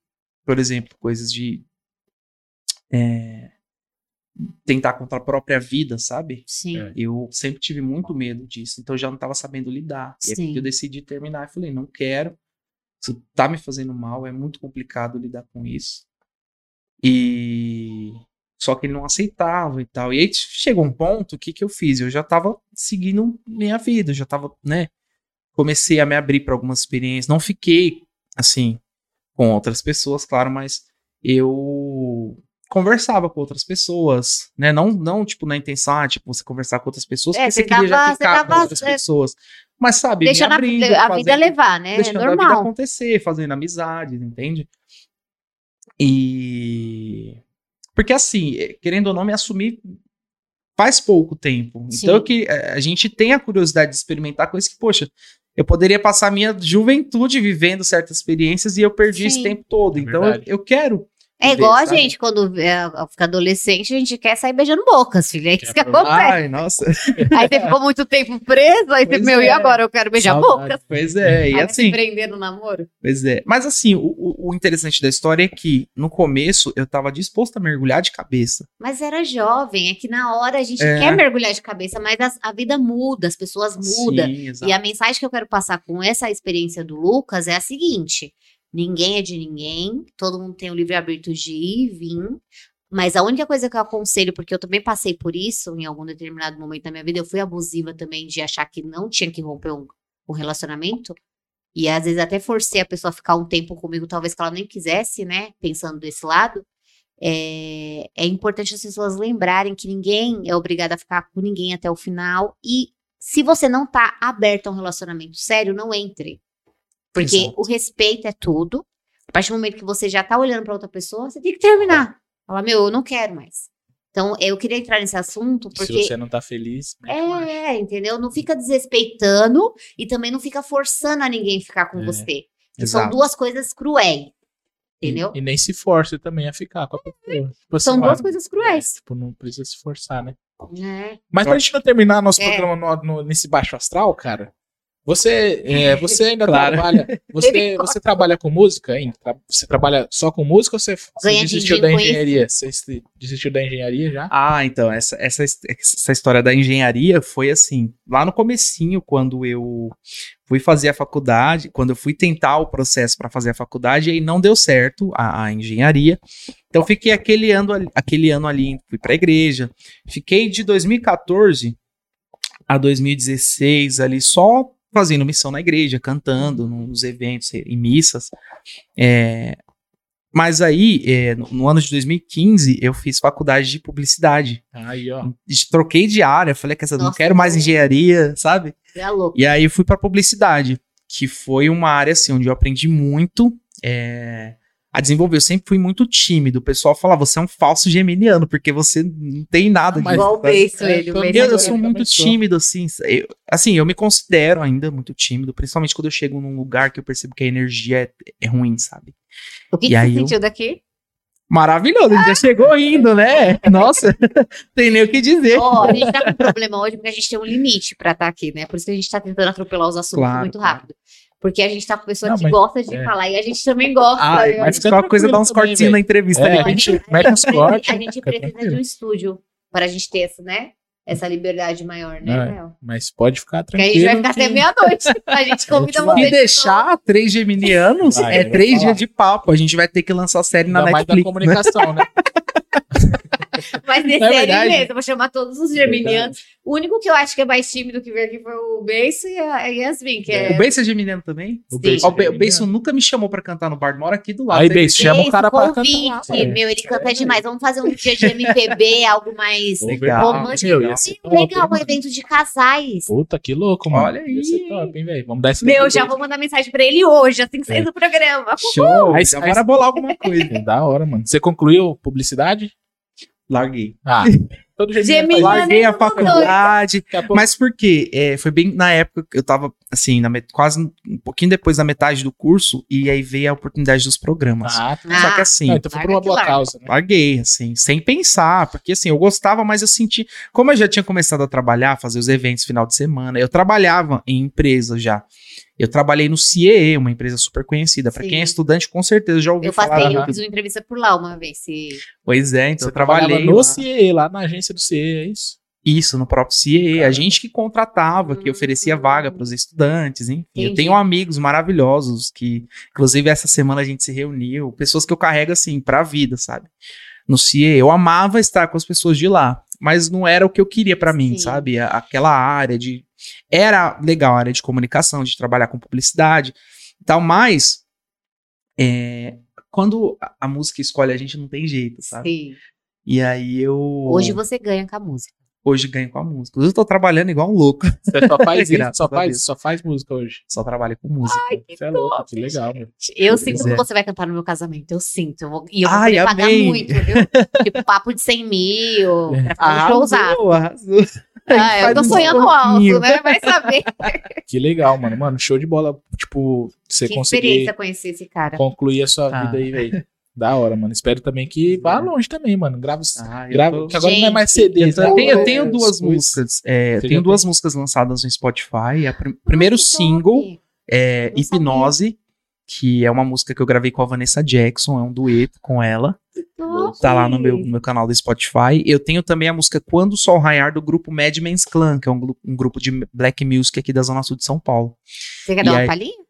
por exemplo, coisas de é, tentar contra a própria vida, sabe? Sim. É. Eu sempre tive muito medo disso, então eu já não estava sabendo lidar. E aí Sim. eu decidi terminar e falei, não quero, isso tá me fazendo mal, é muito complicado lidar com isso. E só que ele não aceitava e tal. E aí chegou um ponto, o que que eu fiz? Eu já tava seguindo minha vida, já tava, né, comecei a me abrir para algumas experiências. Não fiquei, assim, com outras pessoas, claro, mas eu conversava com outras pessoas, né? Não, não tipo, na intenção, ah, tipo, você conversar com outras pessoas, É, porque você, queria já tava- ficar você com tava, outras é, pessoas. Mas, sabe, Deixando a, abrindo, a fazendo- vida levar, né? É deixando a vida normal. acontecer, fazendo amizades, entende? E porque assim, eh, querendo ou não, me assumir faz pouco tempo. Sim. Então que eh, a gente tem a curiosidade de experimentar coisas que, poxa, eu poderia passar minha juventude vivendo certas experiências e eu perdi esse Sim. tempo todo. É Então eu, eu quero. É igual a gente, quando é, fica adolescente, a gente quer sair beijando bocas, filho. É isso que acontece. Ai, nossa. Aí você ficou muito tempo preso, aí você, Pois meu, e é. agora? Eu quero beijar Saudade. bocas. Pois é, Aí e se assim, prender no namoro. pois é. Mas assim, o, o- interessante da história é que no começo eu tava disposto a mergulhar de cabeça. Mas era jovem, é que na hora a gente É. quer mergulhar de cabeça, mas as- a, vida muda, as pessoas mudam. Sim, exato. E a mensagem que eu quero passar com essa experiência do Lucas é a seguinte: ninguém é de ninguém, todo mundo tem o livre-arbítrio de ir e vir. Mas a única coisa que eu aconselho, porque eu também passei por isso em algum determinado momento da minha vida, eu fui abusiva também de achar que não tinha que romper um, um relacionamento. E às vezes até forcei a pessoa a ficar um tempo comigo, talvez que ela nem quisesse, né? Pensando desse lado. É, é importante as pessoas lembrarem que ninguém é obrigado a ficar com ninguém até o final. E se você não tá aberto a um relacionamento sério, não entre. Porque Exato. o respeito é tudo. A partir do momento que você já tá olhando pra outra pessoa, você tem que terminar. Falar, meu, eu não quero mais. Então, eu queria entrar nesse assunto Se porque. você não tá feliz, marcha. É, entendeu? Não fica desrespeitando e também não fica forçando a ninguém ficar com É, você. Que são duas coisas cruéis. E- Entendeu? E, nem se force também a ficar com a pessoa. Tipo São assim, duas ah, coisas cruéis. Tipo, não precisa se forçar, né? É. Mas pra gente não terminar nosso É. programa no- no- nesse baixo astral, cara, você, é, você ainda Claro. trabalha. Você, você trabalha com música ainda? Você trabalha só com música ou você, você Ganha desistiu da engenharia? Você desistiu da engenharia já? Ah, então, essa, essa, essa história da engenharia foi assim, lá no comecinho, quando eu fui fazer a faculdade, quando eu fui tentar o processo para fazer a faculdade, aí não deu certo a, a engenharia. Então fiquei aquele ano, ali- aquele ano ali, fui para a igreja. Fiquei de 2014 a 2016 ali só fazendo missão na igreja, cantando nos eventos, em missas. É, mas aí, é, no, no ano de 2015, eu fiz faculdade de publicidade. Aí, ó. Troquei de área, falei que essa não quero mais engenharia, sabe? É louco. E aí fui para publicidade, que foi uma área assim onde eu aprendi muito é, a desenvolver. Eu sempre fui muito tímido. O pessoal fala, você é um falso geminiano, porque você não tem nada Mas- disso. Igual o sabe? beijo, É, ele. Eu, mundo eu dele. sou muito tímido, assim. Eu- assim, eu me considero ainda muito tímido, principalmente quando eu chego num lugar que eu percebo que a energia é, é ruim, sabe? O que, E que aí você eu- sentiu daqui? Maravilhoso, ele já chegou indo, né? Nossa, tem nem o que dizer. Ó, a gente tá com um problema hoje porque a gente tem um limite pra estar aqui, né? Por isso que a gente tá tentando atropelar os assuntos Claro, muito claro. Porque a gente tá com pessoa Não, que mas- gosta de é. falar e a gente também gosta. Né? mas qualquer coisa dá tranquilo uns cortinhos na entrevista É, ali. a gente mete uns cortes. a gente precisa de tranquilo. um estúdio para a gente ter essa, né? Essa liberdade maior, né, É. Léo? Mas pode ficar Porque aí a tranquilo. gente vai ficar até que- meia-noite. A gente convida vai. você. Se de deixar três geminianos, Vai, é três dias de papo. A gente vai ter que lançar a série na Ainda mais da Netflix. comunicação, né? Mas nesse é é verdade? mesmo. Eu vou chamar todos os geminianos. O único que eu acho que é mais tímido que veio aqui foi o Beiço e a Yasmin, que é. O Beijo é geminiano também? O Sim. Beijo Ó, o Be- o é nunca me chamou pra cantar no bar, mora aqui do lado. Aí, acredita? chama o cara pra convite, cantar. É. meu, ele canta demais. Vamos fazer um dia de MPB, algo mais Legal. romântico. Meu, ia Legal, hein, um evento de casais. Puta, que louco, mano. Olha Ia ser aí. top, hein, velho? Vamos dar esse Meu, já vou mandar mensagem pra ele hoje, assim que sair É. do programa. Show! Aí- já aí- bora bolar alguma coisa. Da hora, mano. Você concluiu publicidade? Larguei. Ah, todo Geminiano Larguei a faculdade. Pouco- Mas por quê? É, foi bem na época que eu tava, assim, na met- quase um pouquinho depois da metade do curso, e aí veio a oportunidade dos programas. Ah, tá. Só que Ah, assim, Ah, então foi por uma boa causa, né? larguei, assim, sem pensar, porque assim, eu gostava, mas eu senti, como eu já tinha começado a trabalhar, fazer os eventos final de semana, eu trabalhava em empresa já. Eu trabalhei no CIE, uma empresa super conhecida. Pra Sim. quem é estudante, com certeza já ouviu Eu falar. passei, eu fiz uma entrevista por lá uma vez. Se... Pois é, então Você eu trabalhei no lá. CIE, lá na agência do CIE, é isso? Isso, no próprio CIE. A gente que contratava, que oferecia Hum. vaga para os estudantes, enfim. Eu Entendi. tenho amigos maravilhosos que, inclusive, essa semana a gente se reuniu. Pessoas que eu carrego, assim, pra vida, sabe? No CIE. Eu amava estar com as pessoas de lá, mas não era o que eu queria pra mim, Sim. sabe? A- Aquela área de Era legal a área de comunicação, de trabalhar com publicidade e tal, mas é, quando a- a música escolhe a gente, não tem jeito, sabe? Sim. E aí eu. Hoje você ganha com a música. hoje ganho com a música. Eu tô trabalhando igual um louco. Você só faz isso, Graças só faz, só faz música hoje. Só trabalho com música. Você é louco, que legal, meu. Eu sinto Pois que é. você vai cantar no meu casamento. Eu sinto. Eu vou, e eu vou Ai, pagar muito, viu? tipo, papo de 100 mil. Pra showzado. Arrasou, arrasou. Ah, eu tô um sonhando alto, né? Vai saber. Que legal, mano. Mano, show de bola. Tipo, você que conseguir experiência conhecer esse cara. concluir a sua Ah. vida aí, velho. Da hora, mano. Espero também que vá longe também, mano. Grava, Ah, grava tô- que agora não é mais Gente, CD. Eu, né? tenho, eu É, tenho duas coisas. músicas. é, tenho duas músicas lançadas no Spotify. A prim- primeiro Que top. single é Hipnose, que é uma música que eu gravei com a Vanessa Jackson, é um dueto com ela. Top. Tá lá no meu, no meu canal do Spotify. Eu tenho também a música Quando o Sol Raiar, do grupo Madman's Clan, que é um, um grupo de black music aqui da Zona Sul de São Paulo. Você quer E dar uma aí- palhinha?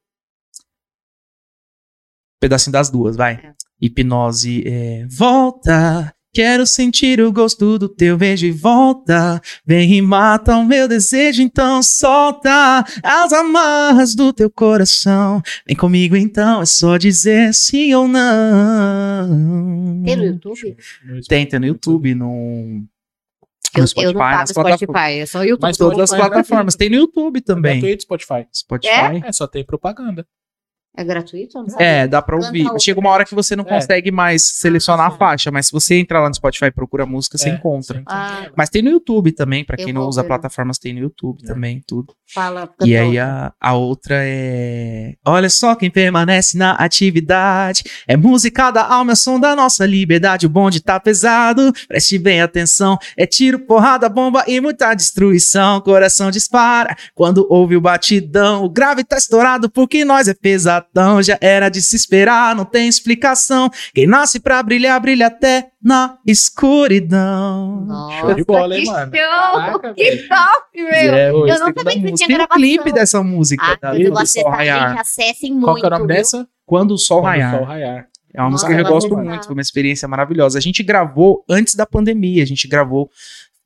pedacinho das duas, vai. É. Hipnose é volta. Quero sentir o gosto do teu beijo e volta. Vem e mata o meu desejo, então solta as amarras do teu coração. Vem comigo então, é só dizer sim ou não. Tem no YouTube? Tem, tem no YouTube, no, Eu, no Spotify, eu não tava no plataformas. Spotify, é só YouTube. Mas Todas as é plataformas. Tem no YouTube É também. gratuito Spotify. Spotify. É, só tem propaganda. É gratuito? Não sabia. É, dá pra ouvir. outra. Chega uma hora que você não É. consegue mais selecionar Ah, a sim. faixa, mas se você entrar lá no Spotify e procura música, você É, encontra. sim, Ah. Mas tem no YouTube também, pra Eu quem não usa ver. plataformas, tem no YouTube É. também, tudo. Fala. E aí a, a outra é. Olha só quem permanece na atividade. É música da alma, é som da nossa liberdade. O bonde tá pesado, preste bem atenção. É tiro, porrada, bomba e muita destruição. Coração dispara quando ouve o batidão. O grave tá estourado porque nós é pesadão. Já era de se esperar, não tem explicação. Quem nasce pra brilhar, brilha até na escuridão. Nossa, Show de bola, hein, que mano? show! Caraca, que velho. top, meu! É, o eu não sabia que música. tinha Tem um clipe dessa música. Ah, mas eu Raiar. gente, acessem muito. Qual que é o nome viu? dessa? Quando o Sol Quando o Raiar. Sol raiar. É uma Nossa, música que eu gosto muito, foi uma experiência maravilhosa. A gente gravou antes da pandemia, a gente gravou.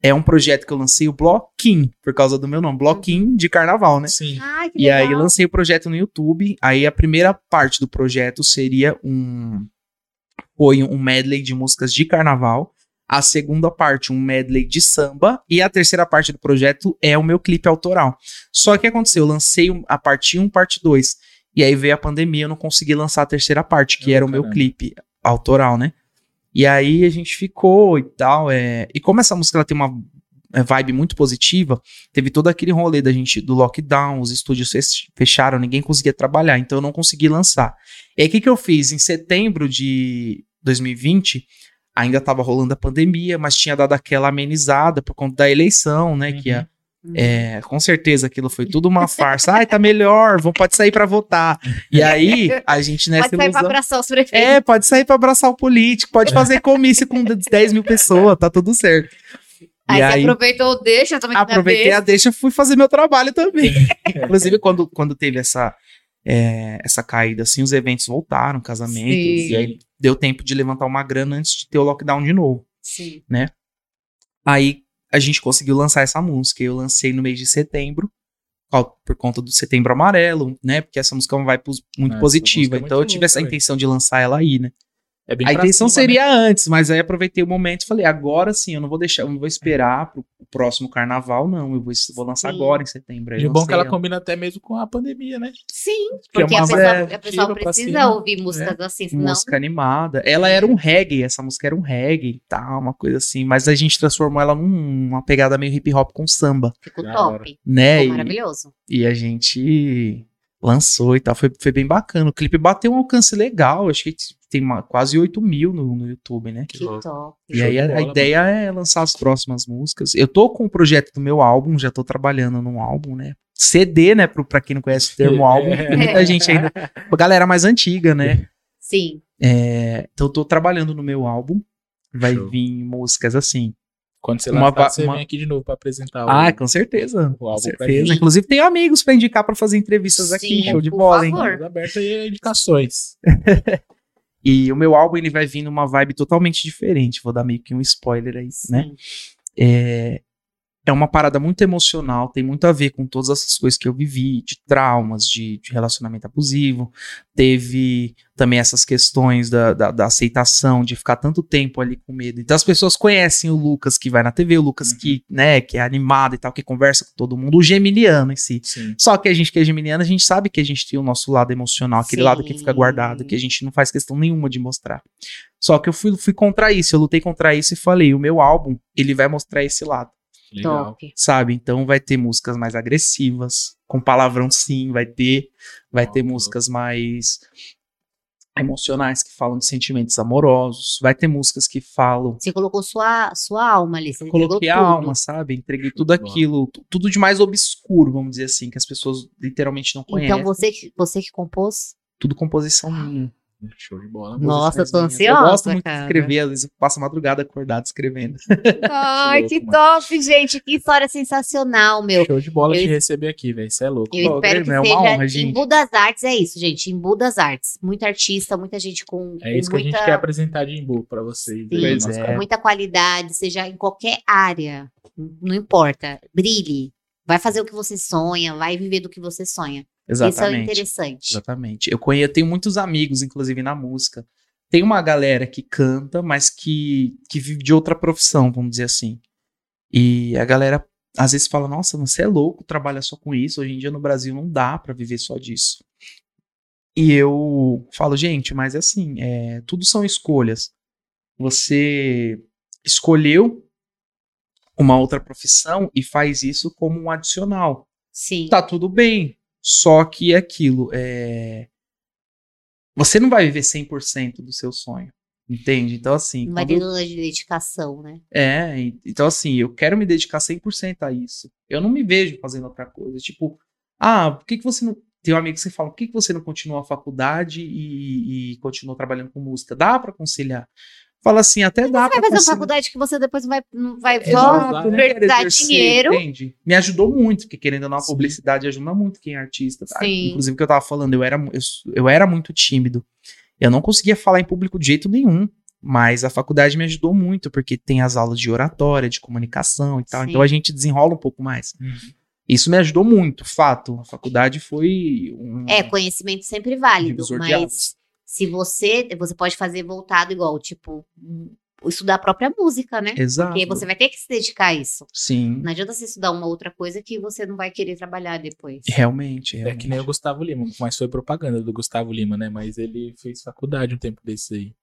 É um projeto que eu lancei, o Bloquim, por causa do meu nome, Bloquim de Carnaval, né? Sim. Ai, que E aí legal. lancei o projeto no YouTube. Aí a primeira parte do projeto seria um. Foi um medley de músicas de carnaval. A segunda parte, um medley de samba. E a terceira parte do projeto é o meu clipe autoral. Só que o que aconteceu? Eu lancei a parte 1, parte 2. E aí veio a pandemia, eu não consegui lançar a terceira parte, que Oh, era o meu caramba. clipe autoral, né? E aí a gente ficou e tal. É... E como essa música ela tem uma é, vibe muito positiva, teve todo aquele rolê da gente do lockdown, os estúdios fech- fecharam, ninguém conseguia trabalhar, então eu não consegui lançar. E aí o que, que eu fiz? Em setembro de 2020, ainda tava rolando a pandemia, mas tinha dado aquela amenizada por conta da eleição, né? Que Uhum. É, é, com certeza aquilo foi tudo uma farsa. Ai, tá melhor, vão, pode sair pra votar. E aí, a gente nessa Pode sair pra ilusão- abraçar os prefeitos. é, pode sair pra abraçar o político, pode fazer comício com 10 mil pessoas, tá tudo certo. aí e você aí- aproveitou, deixa também. Aproveitei a deixa, fui fazer meu trabalho também. Inclusive, quando, quando teve essa, é, essa caída, assim, os eventos voltaram, casamentos, Sim. e aí deu tempo de levantar uma grana antes de ter o lockdown de novo. Sim. Aí a gente conseguiu lançar essa música. Eu lancei no mês de setembro, por conta do setembro amarelo, né? Porque essa música é uma vibe muito Ah, positiva. é Então muito eu tive essa velho. intenção de lançar ela aí, né? É bem A intenção cima, né? seria antes, mas aí aproveitei o momento e falei, agora sim, eu não vou deixar, eu não vou esperar pro próximo carnaval, não. Eu vou, vou lançar Sim. agora em setembro. De bom que ela combina até mesmo com a pandemia, né? Sim, Que é porque a pessoa, vibe a pessoa precisa ouvir músicas assim, ela, senão música animada. Ela era um reggae, essa música era um reggae e tal, uma coisa assim. Mas a gente transformou ela numa pegada meio hip hop com samba, ficou top. né? Ficou E, maravilhoso. e a gente lançou e tal. Foi, foi bem bacana. O clipe bateu um alcance legal. Acho que tem uma- quase 8 mil no, no YouTube, né? Que top. E aí a, a ideia é lançar as próximas músicas. Eu tô com o projeto do meu álbum, já tô trabalhando num álbum, né? CD, né? Pro, pra quem não conhece o termo álbum, tem muita gente ainda. A galera mais antiga, né? Sim. É, então eu tô trabalhando no meu álbum. Vai Show. vir músicas assim. Quando você Uma lançar, va- você uma- vem aqui de novo pra apresentar o... Ah, com certeza. o Com certeza. Inclusive, tem amigos pra indicar pra fazer entrevistas aqui. Sim, Show de bola, hein? favor. Aberto aí a indicações. E o meu álbum ele vai vir numa vibe totalmente diferente. Vou dar meio que um spoiler aí, né? Sim. É, é uma parada muito emocional, tem muito a ver com todas essas coisas que eu vivi, de traumas, de, de relacionamento abusivo. Teve também essas questões da, da, da, aceitação, de ficar tanto tempo ali com medo. Então as pessoas conhecem o Lucas que vai na TV, o Lucas Uhum. que, né, que é animado e tal, que conversa com todo mundo, o geminiano em si. Sim. Só que a gente que é geminiano, a gente sabe que a gente tem o nosso lado emocional, aquele Sim. lado que fica guardado, que a gente não faz questão nenhuma de mostrar. Só que eu fui, fui contra isso, eu lutei contra isso e falei, o meu álbum, ele vai mostrar esse lado Legal. Top. sabe? Então vai ter músicas mais agressivas, com palavrão sim, vai ter, vai ter músicas mais emocionais que falam de sentimentos amorosos, vai ter músicas que falam Você colocou sua, sua alma ali. Você coloquei a tudo. alma, sabe? Entreguei tudo aquilo, tu- tudo de mais obscuro, vamos dizer assim, que as pessoas literalmente não conhecem. Então você, que- você que compôs? Tudo composição minha. Show de bola. Nossa, tô minhas. ansiosa, Eu gosto muito cara. de escrever, às vezes eu passo a madrugada acordado escrevendo. Ai, que top, gente. Que história sensacional, meu. Show de bola Eu- te receber aqui, velho. Você é louco. Eu Pô, espero que é uma seja. honra, em gente. Budas Artes é isso, gente. Em Budas Artes. Muita artista, muita gente com. É com isso que a gente muita, quer apresentar de Imbu pra vocês. Sim, é. com canal. muita qualidade, seja em qualquer área. Não importa. Brilhe. Vai fazer o que você sonha, vai viver do que você sonha. Isso é Exatamente. interessante. Exatamente. Eu conheço, eu tenho muitos amigos, inclusive na música. Tem uma galera que canta, mas que, que vive de outra profissão, vamos dizer assim. E a galera às vezes fala: Nossa, você é louco, trabalha só com isso. Hoje em dia no Brasil não dá pra viver só disso. E eu falo, gente, mas é assim, é, tudo são escolhas. Você escolheu uma outra profissão e faz isso como um adicional Sim. tá tudo bem. Só que é aquilo, é... você não vai viver 100% do seu sonho, entende? Então, assim, vai quando de dedicação, né? é, então assim, eu quero me dedicar 100% a isso. Eu não me vejo fazendo outra coisa. Tipo, ah, por que, que você não. Tem um amigo que você fala, por que, que você não continuou a faculdade e, e continuou trabalhando com música? Dá pra conciliar? Fala assim, até dá Você pra vai fazer uma faculdade que você depois não vai, não vai só Exato, né? Exercer, dinheiro. Entende? Me ajudou muito, porque querendo ou não, a Sim. publicidade ajuda muito quem é artista. tá? Sim. Inclusive, o que eu tava falando, eu era, eu, eu era muito tímido. Eu não conseguia falar em público de jeito nenhum. Mas a faculdade me ajudou muito, porque tem as aulas de oratória, de comunicação e tal. Sim. Então a gente desenrola um pouco mais. Uhum. Isso me ajudou muito, fato. A faculdade foi um. É, conhecimento sempre válido, mas. Se você, você pode fazer voltado igual, tipo, estudar a própria música, né? Exato. Porque você vai ter que se dedicar a isso. Sim, Não adianta você estudar uma outra coisa que você não vai querer trabalhar depois. realmente. É realmente. que nem o Gustavo Lima, mas foi propaganda do Gustavo Lima, né? Mas ele fez faculdade um tempo desses aí.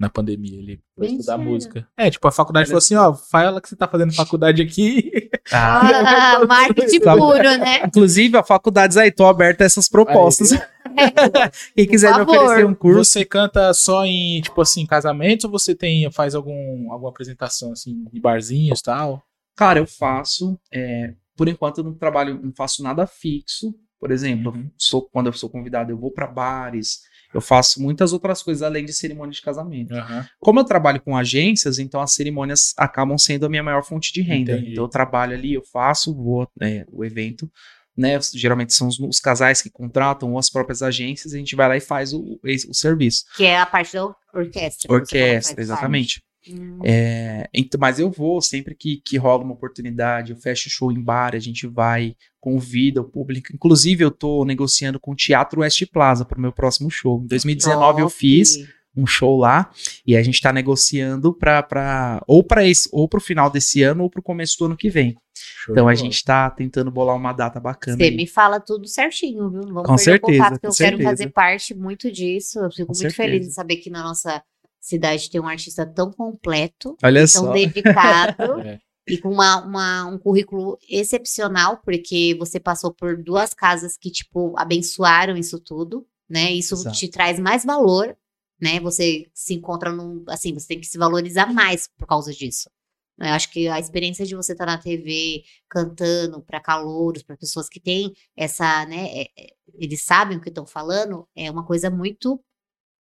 Na pandemia, ele foi estudar música. É, tipo, a faculdade Olha falou assim, ó, fala que você tá fazendo faculdade aqui. Ah, Ah, marketing puro, né? Inclusive, a faculdades aí, tô aberta a essas propostas. Quem quiser me oferecer um curso. Você canta só em, tipo assim, casamentos ou você tem, faz algum, alguma apresentação, assim, de barzinhos e tal? Cara, eu faço. é, por enquanto, eu não trabalho, não faço nada fixo. Por exemplo, Uhum. sou, quando eu sou convidado, eu vou para bares. Eu faço muitas outras coisas além de cerimônia de casamento. Aham. Como eu trabalho com agências, então as cerimônias acabam sendo a minha maior fonte de renda. Entendi. Então eu trabalho ali, eu faço vou, é, o evento, né? Geralmente são os, os casais que contratam ou as próprias agências, a gente vai lá e faz o, o serviço. Que é a parte da orquestra. Orquestra, exatamente. Parte. Hum, É, então, mas eu vou sempre que, que rola uma oportunidade, eu fecho show em bar, a gente vai, convida o público. Inclusive, eu tô negociando com o Teatro West Plaza para o meu próximo show. Em 2019 eu top. fiz um show lá e a gente tá negociando para pra ou para esse ou pro final desse ano ou pro começo do ano que vem. Show Então a gente tá tentando bolar uma data bacana. Você aí. me fala tudo certinho, viu? Vamos Com certeza, o contato, que eu quero certeza. fazer parte muito disso. Eu fico Com muito certeza. feliz de saber que na nossa cidade tem um artista tão completo, Olha tão só. dedicado É. e com uma, uma- um currículo excepcional, porque você passou por duas casas que, tipo, abençoaram isso tudo, né? Isso Exato. te traz mais valor, né? Você se encontra num. Assim, você tem que se valorizar mais por causa disso. Eu acho que a experiência de você estar na TV cantando para calouros, para pessoas que têm essa, né? é- é- eles sabem o que estão falando, é uma coisa muito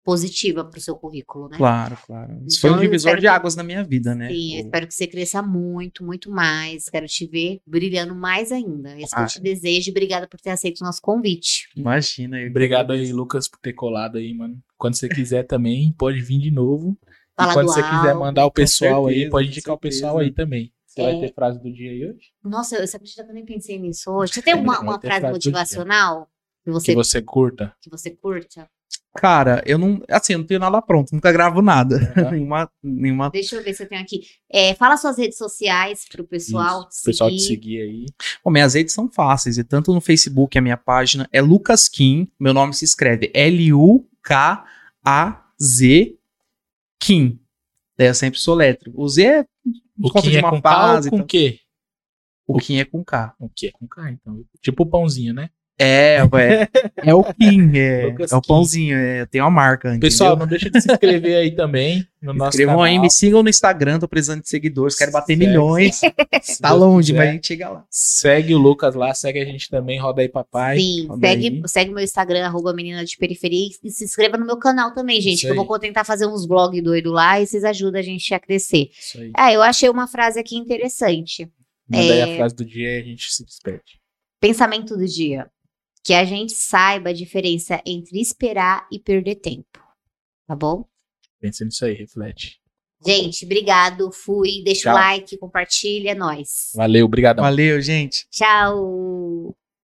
positiva para o seu currículo, né? Claro, claro. Isso foi um Então, divisor de que- águas na minha vida, né? Sim, eu O- espero que você cresça muito, muito mais. Quero te ver brilhando mais ainda. É isso que Ah. eu te desejo. e Obrigada por ter aceito o nosso convite. Imagina. eu- Obrigado aí, Lucas, por ter colado aí, mano. Quando você quiser também, pode vir de novo. Falar e quando do você quiser mandar o pessoal aí, certeza, pode com indicar o pessoal aí também. Você vai ter frase do dia aí hoje? Nossa, eu, você acredita que eu nem pensei nisso hoje? Você tem uma, uma frase motivacional que você, Que você curta. que você curta? Cara, eu não. Assim, eu não tenho nada pronto, nunca gravo nada. Uhum. nenhuma, nenhuma. Deixa eu ver se eu tenho aqui. É, fala suas redes sociais pro pessoal. Isso, o pessoal te seguir. aí. Bom, minhas redes são fáceis, e tanto no Facebook, a minha página é Lucas Kim. Meu nome se escreve L-U-K-A-Z Kim. Daí eu sempre soletro. O Z é O por conta Kim de é uma com K ou com então- Q? O Kim é com K. O Q é com K, então. Tipo o pãozinho, né? É, ué. É o Kim, é, é o pãozinho, é, tem uma marca. Pessoal, entendeu? não deixa de se inscrever aí também no nosso Escrevam canal. aí, me sigam no Instagram, tô precisando de seguidores, quero bater Segue milhões. Tá longe, quiser. mas a gente chega lá. Segue o Lucas lá, segue a gente também, roda aí papai. Sim, segue, aí. segue meu Instagram, arroba menina de periferia, e se inscreva no meu canal também, gente, Isso que eu aí. vou tentar fazer uns vlogs doido lá e vocês ajudam a gente a crescer. Isso aí. Ah, eu achei uma frase aqui interessante. Manda aí É. a frase do dia e a gente se despede. Pensamento do dia. Que a gente saiba a diferença entre esperar e perder tempo. Tá bom? Pensa nisso aí, reflete. Gente, obrigado. Fui. Deixa Tchau. o like, compartilha. É nóis. Valeu, obrigadão. Valeu, gente. Tchau.